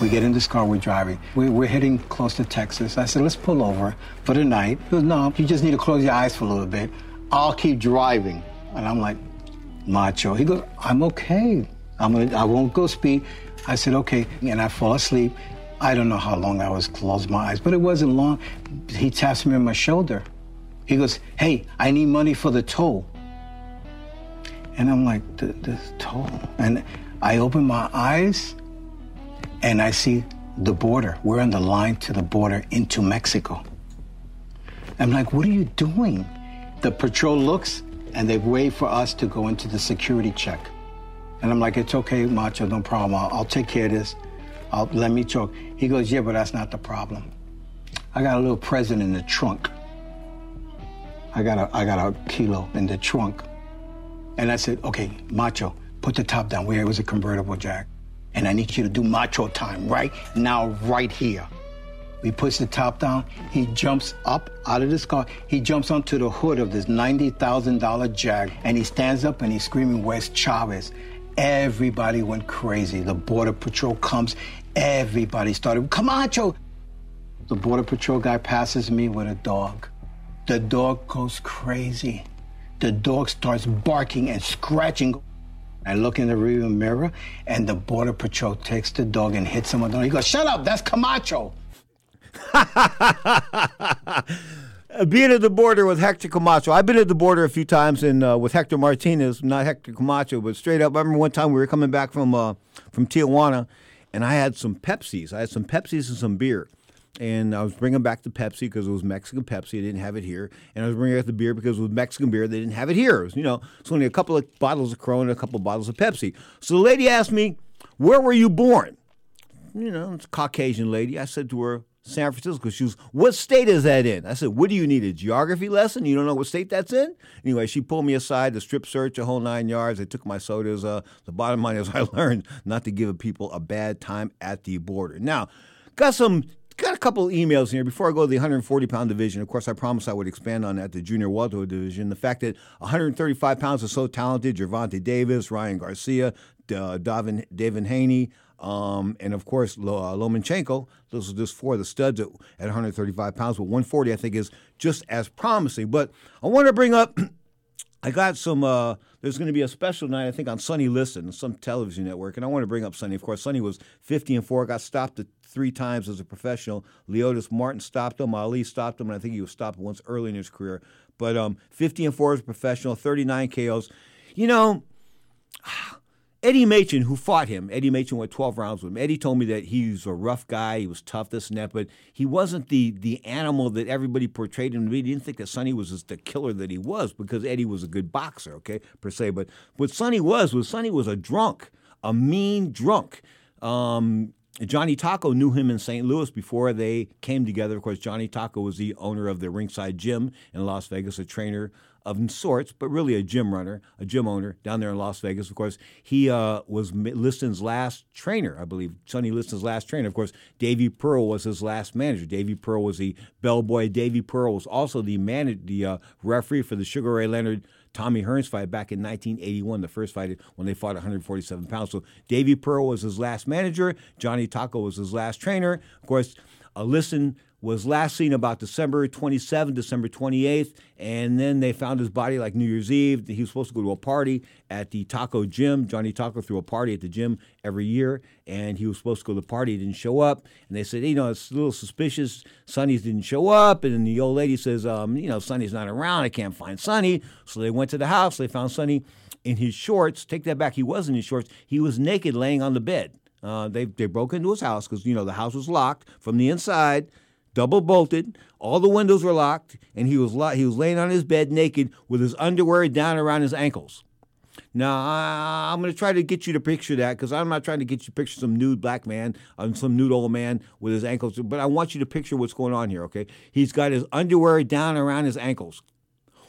We get in this car, we're driving. We, we're heading close to Texas. I said, let's pull over for the night. He goes, no, you just need to close your eyes for a little bit. I'll keep driving. And I'm like, macho. He goes, I'm okay. I'm gonna, I won't go speed. I said, okay. And I fall asleep. I don't know how long I was closed my eyes, but it wasn't long. He taps me on my shoulder. He goes, hey, I need money for the toll. And I'm like, the toll? And I open my eyes and I see the border. We're on the line to the border into Mexico. I'm like, what are you doing? The patrol looks and they wait for us to go into the security check. And I'm like, it's okay, Macho, no problem. I'll, I'll take care of this. I'll, let me choke. He goes, yeah, but that's not the problem. I got a little present in the trunk. I got a, I got a kilo in the trunk. And I said, okay, Macho, put the top down. Where it was a convertible jack and I need you to do macho time right now, right here. He puts the top down. He jumps up out of this car. He jumps onto the hood of this $90,000 Jag, and he stands up and he's screaming, Where's Chavez? Everybody went crazy. The Border Patrol comes. Everybody started, Camacho! The Border Patrol guy passes me with a dog. The dog goes crazy. The dog starts barking and scratching. I look in the rearview mirror, and the border patrol takes the dog and hits him with the. He goes, "Shut up! That's Camacho." Being at the border with Hector Camacho, I've been at the border a few times, and uh, with Hector Martinez, not Hector Camacho, but straight up. I remember one time we were coming back from uh, from Tijuana, and I had some Pepsis. I had some Pepsis and some beer, and I was bringing back the Pepsi because it was Mexican Pepsi. They didn't have it here, and I was bringing back the beer because it was Mexican beer. They didn't have it here. It was, you know, it's only a couple of bottles of Corona, and a couple of bottles of Pepsi. So the lady asked me, "Where were you born?" You know, it's a Caucasian lady. I said to her, San Francisco. She was, what state is that in? I said, what do you need, a geography lesson? You don't know what state that's in? Anyway, she pulled me aside, the strip search, a whole nine yards. They took my sodas. Uh, the bottom line is I learned not to give people a bad time at the border. Now, got some got a couple emails here before I go to the 140 pound division. Of course, I promised I would expand on that, the junior welterweight division. The fact that 135 pounds is so talented, Gervonta Davis, Ryan Garcia, uh, Davin, David Haney, um, and of course, uh, Lomachenko. Those are just four of the studs at, at 135 pounds. But 140, I think, is just as promising. But I want to bring up. I got some. Uh, there's going to be a special night, I think, on Sonny Liston, some television network, and I want to bring up Sonny. Of course, Sonny was 50 and four, got stopped three times as a professional. Leotis Martin stopped him. Ali stopped him, and I think he was stopped once early in his career. But um, 50 and four as a professional, 39 KOs. You know Eddie Machen, who fought him, Eddie Machen went 12 rounds with him. Eddie told me that he was a rough guy, he was tough, this and that, but he wasn't the the animal that everybody portrayed him to be. He didn't think that Sonny was just the killer that he was because Eddie was a good boxer, okay, per se. But what Sonny was was Sonny was a drunk, a mean drunk. Um, Johnny Tocco knew him in St. Louis before they came together. Of course, Johnny Tocco was the owner of the Ringside Gym in Las Vegas, a trainer of sorts, but really a gym runner, a gym owner down there in Las Vegas. Of course, he uh, was Liston's last trainer, I believe. Sonny Liston's last trainer. Of course, Davey Pearl was his last manager. Davey Pearl was the bellboy. Davey Pearl was also the man, the uh, referee for the Sugar Ray Leonard Tommy Hearns fight back in 1981, the first fight when they fought 147 pounds. So Davey Pearl was his last manager. Johnny Tocco was his last trainer. Of course, uh, Liston was last seen about December 27th, December 28th, and then they found his body like New Year's Eve. He was supposed to go to a party at the Tocco Gym. Johnny Tocco threw a party at the gym every year, and he was supposed to go to the party. He didn't show up, and they said, you know, it's a little suspicious. Sonny's didn't show up, and the old lady says, um, you know, Sonny's not around. I can't find Sonny. So they went to the house. They found Sonny in his shorts. Take that back. He wasn't in his shorts. He was naked, laying on the bed. Uh, they they broke into his house because you know the house was locked from the inside double bolted. All the windows were locked, and he was he was laying on his bed naked with his underwear down around his ankles. Now I'm going to try to get you to picture that because I'm not trying to get you to picture some nude black man, um, some nude old man with his ankles, but I want you to picture what's going on here. Okay, he's got his underwear down around his ankles.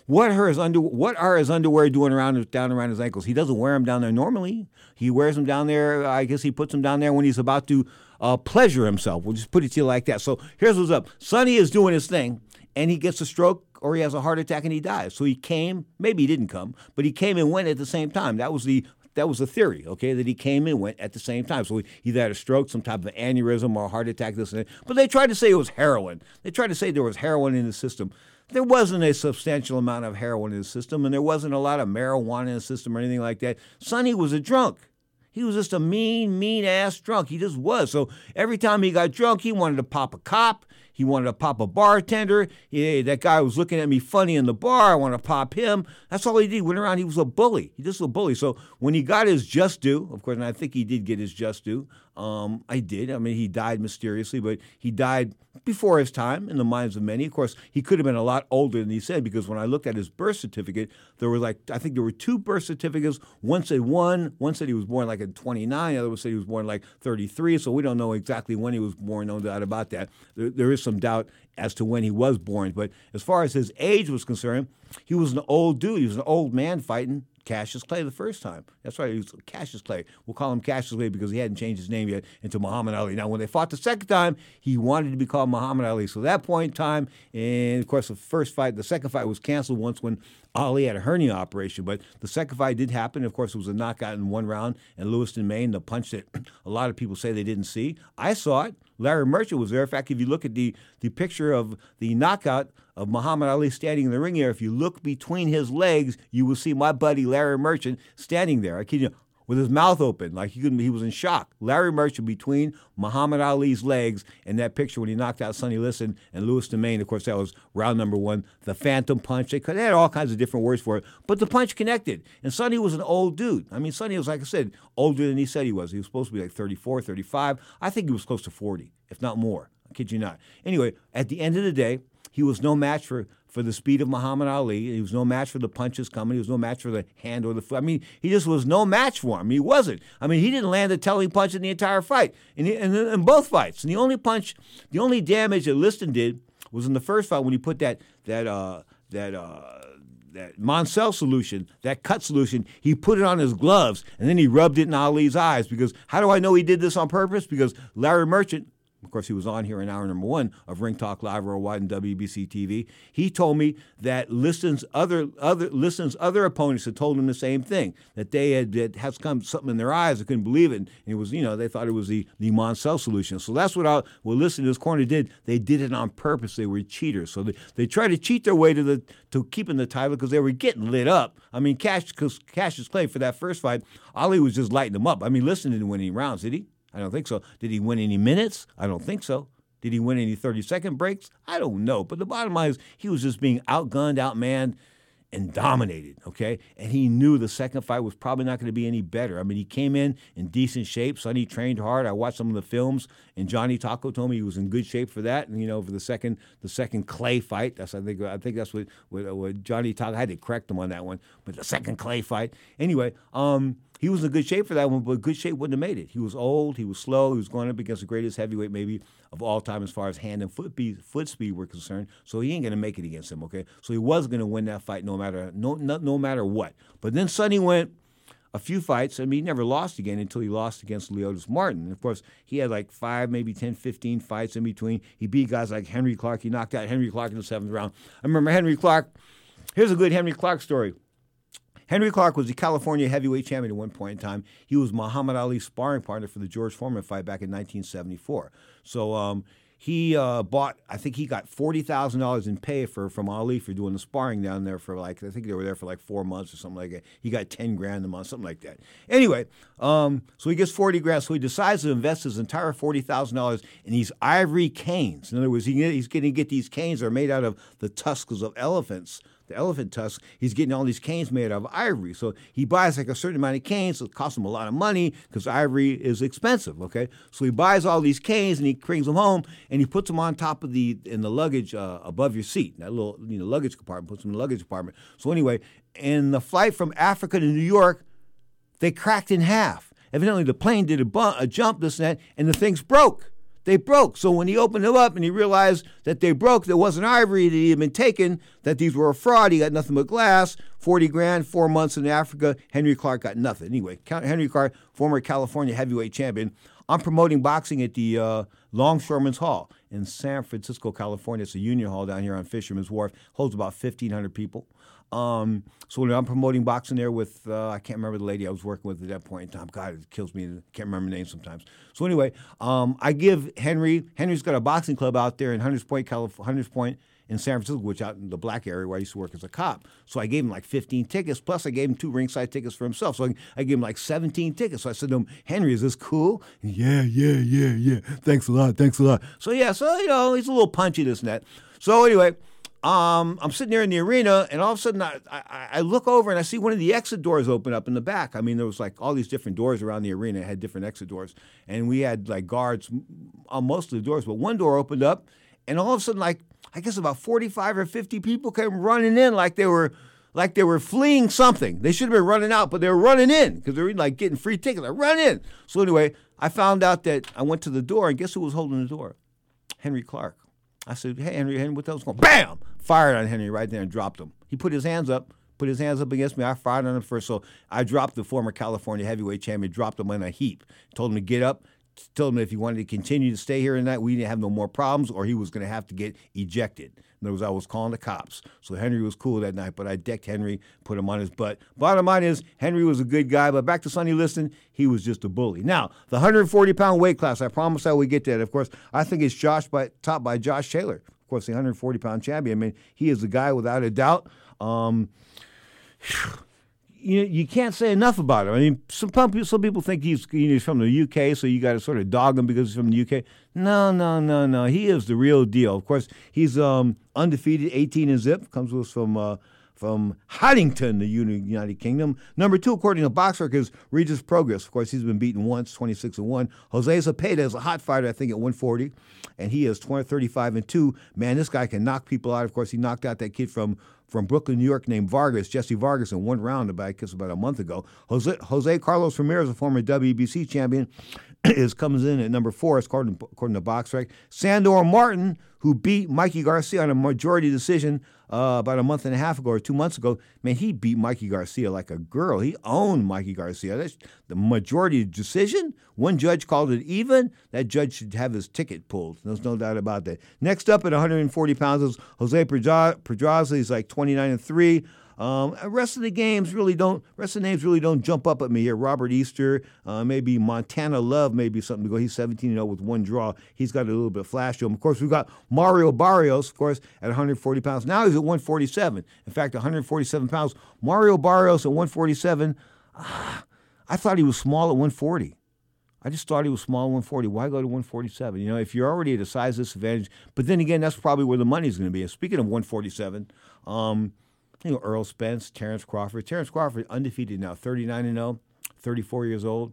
What are his under What are his underwear doing around down around his ankles? He doesn't wear them down there normally. He wears them down there. I guess he puts them down there when he's about to uh, pleasure himself. We'll just put it to you like that. So here's what's up. Sonny is doing his thing, and he gets a stroke or he has a heart attack and he dies. So he came, maybe he didn't come, but he came and went at the same time. That was the that was the theory, okay, that he came and went at the same time. So he either had a stroke, some type of aneurysm, or a heart attack, this and that. But they tried to say it was heroin. They tried to say there was heroin in the system. There wasn't a substantial amount of heroin in the system, and there wasn't a lot of marijuana in the system or anything like that. Sonny was a drunk. He was just a mean, mean ass drunk. He just was. So every time he got drunk, he wanted to pop a cop. He wanted to pop a bartender. Hey, that guy was looking at me funny in the bar. I want to pop him. That's all he did. He went around. He was a bully. He just was a bully. So when he got his just due, of course, and I think he did get his just due. Um, I did. I mean, he died mysteriously, but he died before his time in the minds of many. Of course, he could have been a lot older than he said because when I looked at his birth certificate, there were like I think there were two birth certificates. One said one, one said he was born like at 29. The other one said he was born like 33. So we don't know exactly when he was born. No doubt about that. There, there is some doubt as to when he was born. But as far as his age was concerned, he was an old dude. He was an old man fighting Cassius Clay the first time. That's right, he was Cassius Clay. We'll call him Cassius Clay because he hadn't changed his name yet into Muhammad Ali. Now, when they fought the second time, he wanted to be called Muhammad Ali. So at that point in time, and of course, the first fight, the second fight was canceled once when Ali had a hernia operation. But the second fight did happen. Of course, it was a knockout in one round in Lewiston, Maine, the punch that a lot of people say they didn't see. I saw it. Larry Merchant was there. In fact, if you look at the, the picture of the knockout, of Muhammad Ali standing in the ring here, if you look between his legs, you will see my buddy Larry Merchant standing there. I kid you, with his mouth open, like he couldn't. He was in shock. Larry Merchant between Muhammad Ali's legs in that picture when he knocked out Sonny Liston and Louis Maine. Of course, that was round number one. The Phantom Punch. They, they had all kinds of different words for it, but the punch connected. And Sonny was an old dude. I mean, Sonny was like I said, older than he said he was. He was supposed to be like 34, 35. I think he was close to 40, if not more. I kid you not. Anyway, at the end of the day, he was no match for, for the speed of Muhammad Ali. He was no match for the punches coming. He was no match for the hand or the foot. I mean, he just was no match for him. He wasn't. I mean, he didn't land a telling punch in the entire fight, in, in, in both fights. And the only punch, the only damage that Liston did was in the first fight when he put that that uh, that. Uh, that Monsel solution, that cut solution, he put it on his gloves and then he rubbed it in Ali's eyes. Because how do I know he did this on purpose? Because Larry Merchant of course, he was on here in hour number one of Ring Talk Live Worldwide and WBC TV. He told me that Liston's other other Liston's other opponents had told him the same thing that they had, had had come something in their eyes. They couldn't believe it, and it was you know they thought it was the the Monsel solution. So that's what I, what Liston in this corner did. They did it on purpose. They were cheaters. So they, they tried to cheat their way to the to keeping the title because they were getting lit up. I mean, Cash Cassius Clay for that first fight, Ali was just lighting them up. I mean, Liston didn't win any rounds, did he? I don't think so. Did he win any minutes? I don't think so. Did he win any 30 second breaks? I don't know. But the bottom line is he was just being outgunned, outmanned, and dominated, okay? And he knew the second fight was probably not going to be any better. I mean, he came in in decent shape. Sonny trained hard. I watched some of the films, and Johnny Tocco told me he was in good shape for that. And you know, for the second the second Clay fight, that's I think I think that's what what, what Johnny Tocco I had to correct him on that one. But the second Clay fight, anyway, um, he was in good shape for that one, but good shape wouldn't have made it. He was old, he was slow, he was going up against the greatest heavyweight maybe of all time as far as hand and foot, be, foot speed were concerned. So he ain't gonna make it against him, okay? So he was gonna win that fight no matter no no, no matter what. But then Sonny went a few fights. I mean, he never lost again until he lost against Leotis Martin. And of course, he had like five, maybe 10, 15 fights in between. He beat guys like Henry Clark. He knocked out Henry Clark in the seventh round. I remember Henry Clark. Here's a good Henry Clark story. Henry Clark was the California heavyweight champion at one point in time. He was Muhammad Ali's sparring partner for the George Foreman fight back in 1974. So um, he uh, bought, I think he got forty thousand dollars in pay for from Ali for doing the sparring down there for like I think they were there for like four months or something like that. He got ten grand a month, something like that. Anyway, um, so he gets forty grand. So he decides to invest his entire forty thousand dollars in these ivory canes. In other words, he, he's going to get these canes that are made out of the tusks of elephants the elephant tusk, he's getting all these canes made out of ivory. So he buys like a certain amount of canes. So it costs him a lot of money because ivory is expensive. Okay, so he buys all these canes and he brings them home and he puts them on top of the in the luggage uh, above your seat. That little you know luggage compartment puts them in the luggage compartment. So anyway, in the flight from Africa to New York, they cracked in half. Evidently, the plane did a, bu- a jump, this and that, and the things broke they broke. So when he opened them up and he realized that they broke, there wasn't ivory that he had been taken, that these were a fraud. He got nothing but glass, 40 grand, four months in Africa. Henry Clark got nothing. Anyway, Henry Clark, former California heavyweight champion. I'm promoting boxing at the uh, Longshoremen's Hall in San Francisco, California. It's a union hall down here on Fisherman's Wharf. Holds about 1,500 people. Um, so I'm promoting boxing there with uh, I can't remember the lady I was working with at that point in time. God, it kills me. I can't remember names sometimes. So anyway, um, I give Henry. Henry's got a boxing club out there in Hunters Point, California. Hunters Point in San Francisco, which out in the black area where I used to work as a cop. So I gave him like 15 tickets, plus I gave him two ringside tickets for himself. So I, I gave him like 17 tickets. So I said to him, Henry, is this cool? Yeah, yeah, yeah, yeah. Thanks a lot, thanks a lot. So yeah, so you know, he's a little punchy this and that. So anyway, um, I'm sitting there in the arena, and all of a sudden I, I, I, look over and I see one of the exit doors open up in the back. I mean, there was like all these different doors around the arena, had different exit doors, and we had like guards on most of the doors, but one door opened up, and all of a sudden, like I guess about 45 or 50 people came running in like they were like they were fleeing something. They should have been running out, but they were running in because they were like getting free tickets. I run in. So anyway, I found out that I went to the door, and guess who was holding the door? Henry Clark. I said, "Hey, Henry, Henry, what the hell's going?" Bam! Fired on Henry right there and dropped him. He put his hands up, put his hands up against me. I fired on him first, so I dropped the former California heavyweight champion, dropped him in a heap. Told him to get up. Told him if he wanted to continue to stay here tonight, we didn't have no more problems, or he was going to have to get ejected. In other words, I was calling the cops. So Henry was cool that night, but I decked Henry, put him on his butt. Bottom line is, Henry was a good guy, but back to Sonny Liston, he was just a bully. Now, the 140 pound weight class, I promise I will get that. Of course, I think it's Josh by, topped by Josh Taylor of course, the 140 pound champion. I mean, he is the guy without a doubt. Um, you you can't say enough about him. I mean, some people some people think he's he's from the UK, so you got to sort of dog him because he's from the UK. No, no, no, no. He is the real deal. Of course, he's um, undefeated, 18 and zip. Comes with us from. Uh, from Haddington, the United Kingdom. Number two, according to BoxRec, is Regis Prograis. Of course, he's been beaten once, 26 and 1. Jose Zepeda is a hot fighter, I think, at 140, and he is 20, 35 and 2. Man, this guy can knock people out. Of course, he knocked out that kid from from Brooklyn, New York, named Vargas, Jesse Vargas, in one round about, I guess, about a month ago. Jose, Jose Carlos Ramirez, a former WBC champion, is comes in at number four, according, according to BoxRec. Sandor Martin, who beat Mikey Garcia on a majority decision uh, about a month and a half ago or two months ago, man, he beat Mikey Garcia like a girl. He owned Mikey Garcia. That's the majority decision. One judge called it even. That judge should have his ticket pulled. There's no doubt about that. Next up at 140 pounds is Jose Pedraza. He's like 29 and 3. Um, rest of the games really don't. Rest of the names really don't jump up at me here. Robert Easter, uh, maybe Montana Love, maybe something to go. He's 17 0 with one draw. He's got a little bit of flash to him. Of course, we've got Mario Barrios, of course, at 140 pounds. Now he's at 147. In fact, 147 pounds. Mario Barrios at 147. Ah, I thought he was small at 140. I just thought he was small 140. Why go to 147? You know, if you're already at a size disadvantage, but then again, that's probably where the money's going to be. Speaking of 147, um, You know, Errol Spence, Terrence Crawford. Terrence Crawford, undefeated now, 39 and 0, 34 years old.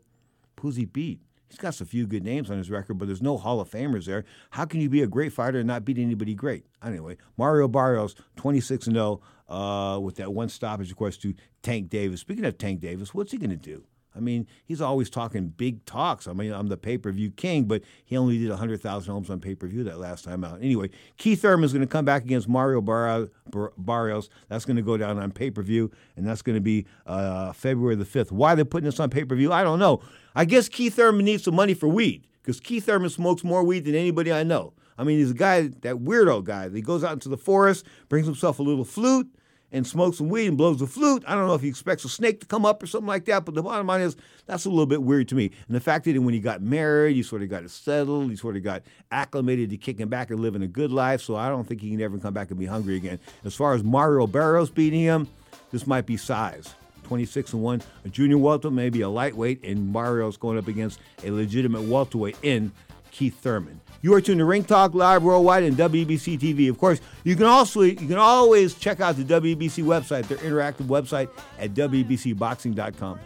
Who's he beat? He's got a few good names on his record, but there's no Hall of Famers there. How can you be a great fighter and not beat anybody great? Anyway, Mario Barrios, 26 and 0, uh, with that one stoppage, of course, to Tank Davis. Speaking of Tank Davis, what's he going to do? I mean, he's always talking big talks. I mean, I'm the pay per view king, but he only did 100,000 homes on pay per view that last time out. Anyway, Keith Thurman is going to come back against Mario Bar- Bar- Barrios. That's going to go down on pay per view, and that's going to be uh, February the 5th. Why they're putting this on pay per view, I don't know. I guess Keith Thurman needs some money for weed because Keith Thurman smokes more weed than anybody I know. I mean, he's a guy, that weirdo guy. that goes out into the forest, brings himself a little flute, and smokes some weed and blows the flute. I don't know if he expects a snake to come up or something like that, but the bottom line is that's a little bit weird to me. And the fact that when he got married, he sort of got settled, he sort of got acclimated to kicking back and living a good life, so I don't think he can ever come back and be hungry again. As far as Mario Barrios beating him, this might be size. 26 and 1, a junior welterweight, maybe a lightweight, and Mario's going up against a legitimate welterweight in Keith Thurman. You are tuned to Ring Talk Live Worldwide and WBC TV. Of course, you can also you can always check out the WBC website, their interactive website at WBCBoxing.com.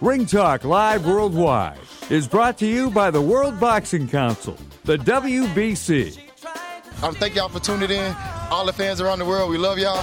Ring Talk Live Worldwide is brought to you by the World Boxing Council, the WBC. I um, thank y'all for tuning in. All the fans around the world, we love y'all.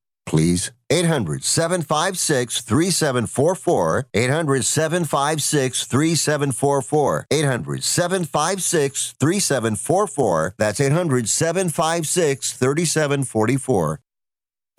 Please. 800 756 3744. 800 756 3744. 800 756 3744. That's 800 756 3744.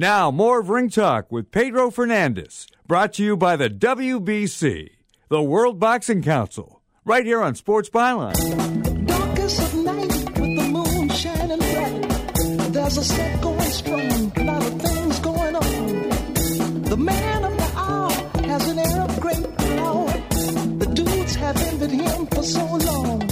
Now, more of Ring Talk with Pedro Fernandez, brought to you by the WBC, the World Boxing Council, right here on Sports Byline. Darkest of night with the moon shining bright. There's a set going strong, a lot of things going on. The man of the hour has an air of great power. The dudes have envied him for so long.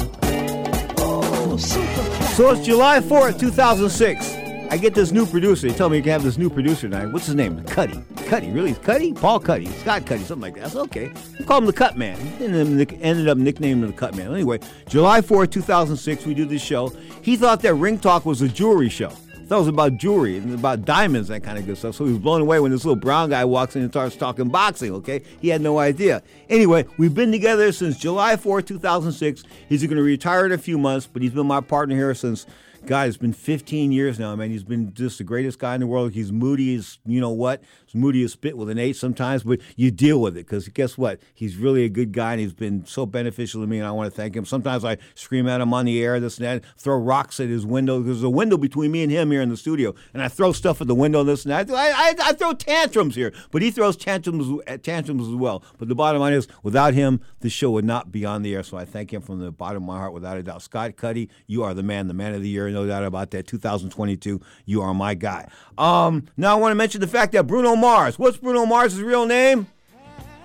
Oh, super So it's July 4th, 2006. I get this new producer. They tell me you can have this new producer tonight. What's his name? Cuddy. Cuddy, really? Cuddy? Paul Cuddy. Scott Cuddy, something like that. That's okay. Call him the Cut Man. Ended up- nicknaming him the Cut Man. Anyway, July 4th, 2006, we do this show. He thought that Ring Talk was a jewelry show. That was about jewelry and about diamonds, that kind of good stuff. So he was blown away when this little brown guy walks in and starts talking boxing, okay? He had no idea. Anyway, we've been together since July 4th, 2006. He's going to retire in a few months, but he's been my partner here since God, it's been 15 years now, man. He's been just the greatest guy in the world. He's moody as, you know what? He's moody as spit with an eight sometimes, but you deal with it because guess what? He's really a good guy and he's been so beneficial to me, and I want to thank him. Sometimes I scream at him on the air, this and that, throw rocks at his window. There's a window between me and him here in the studio, and I throw stuff at the window, this and that. I, I, I throw tantrums here, but he throws tantrums, tantrums as well. But the bottom line is, without him, the show would not be on the air, so I thank him from the bottom of my heart without a doubt. Scott Cuddy, you are the man, the man of the year, no doubt about that. 2022, you are my guy. Um, now I want to mention the fact that Bruno Mars. What's Bruno Mars' real name?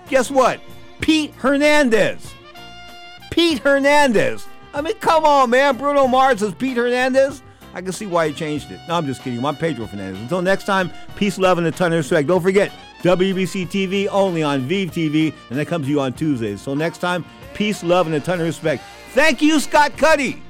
Guess what? Pete Hernandez. Pete Hernandez. I mean, come on, man. Bruno Mars is Pete Hernandez. I can see why he changed it. No, I'm just kidding. I'm Pedro Fernandez. Until next time, peace, love, and a ton of respect. Don't forget, WBC TV only on Vive TV, and that comes to you on Tuesdays. So next time, peace, love, and a ton of respect. Thank you, Scott Cuddy.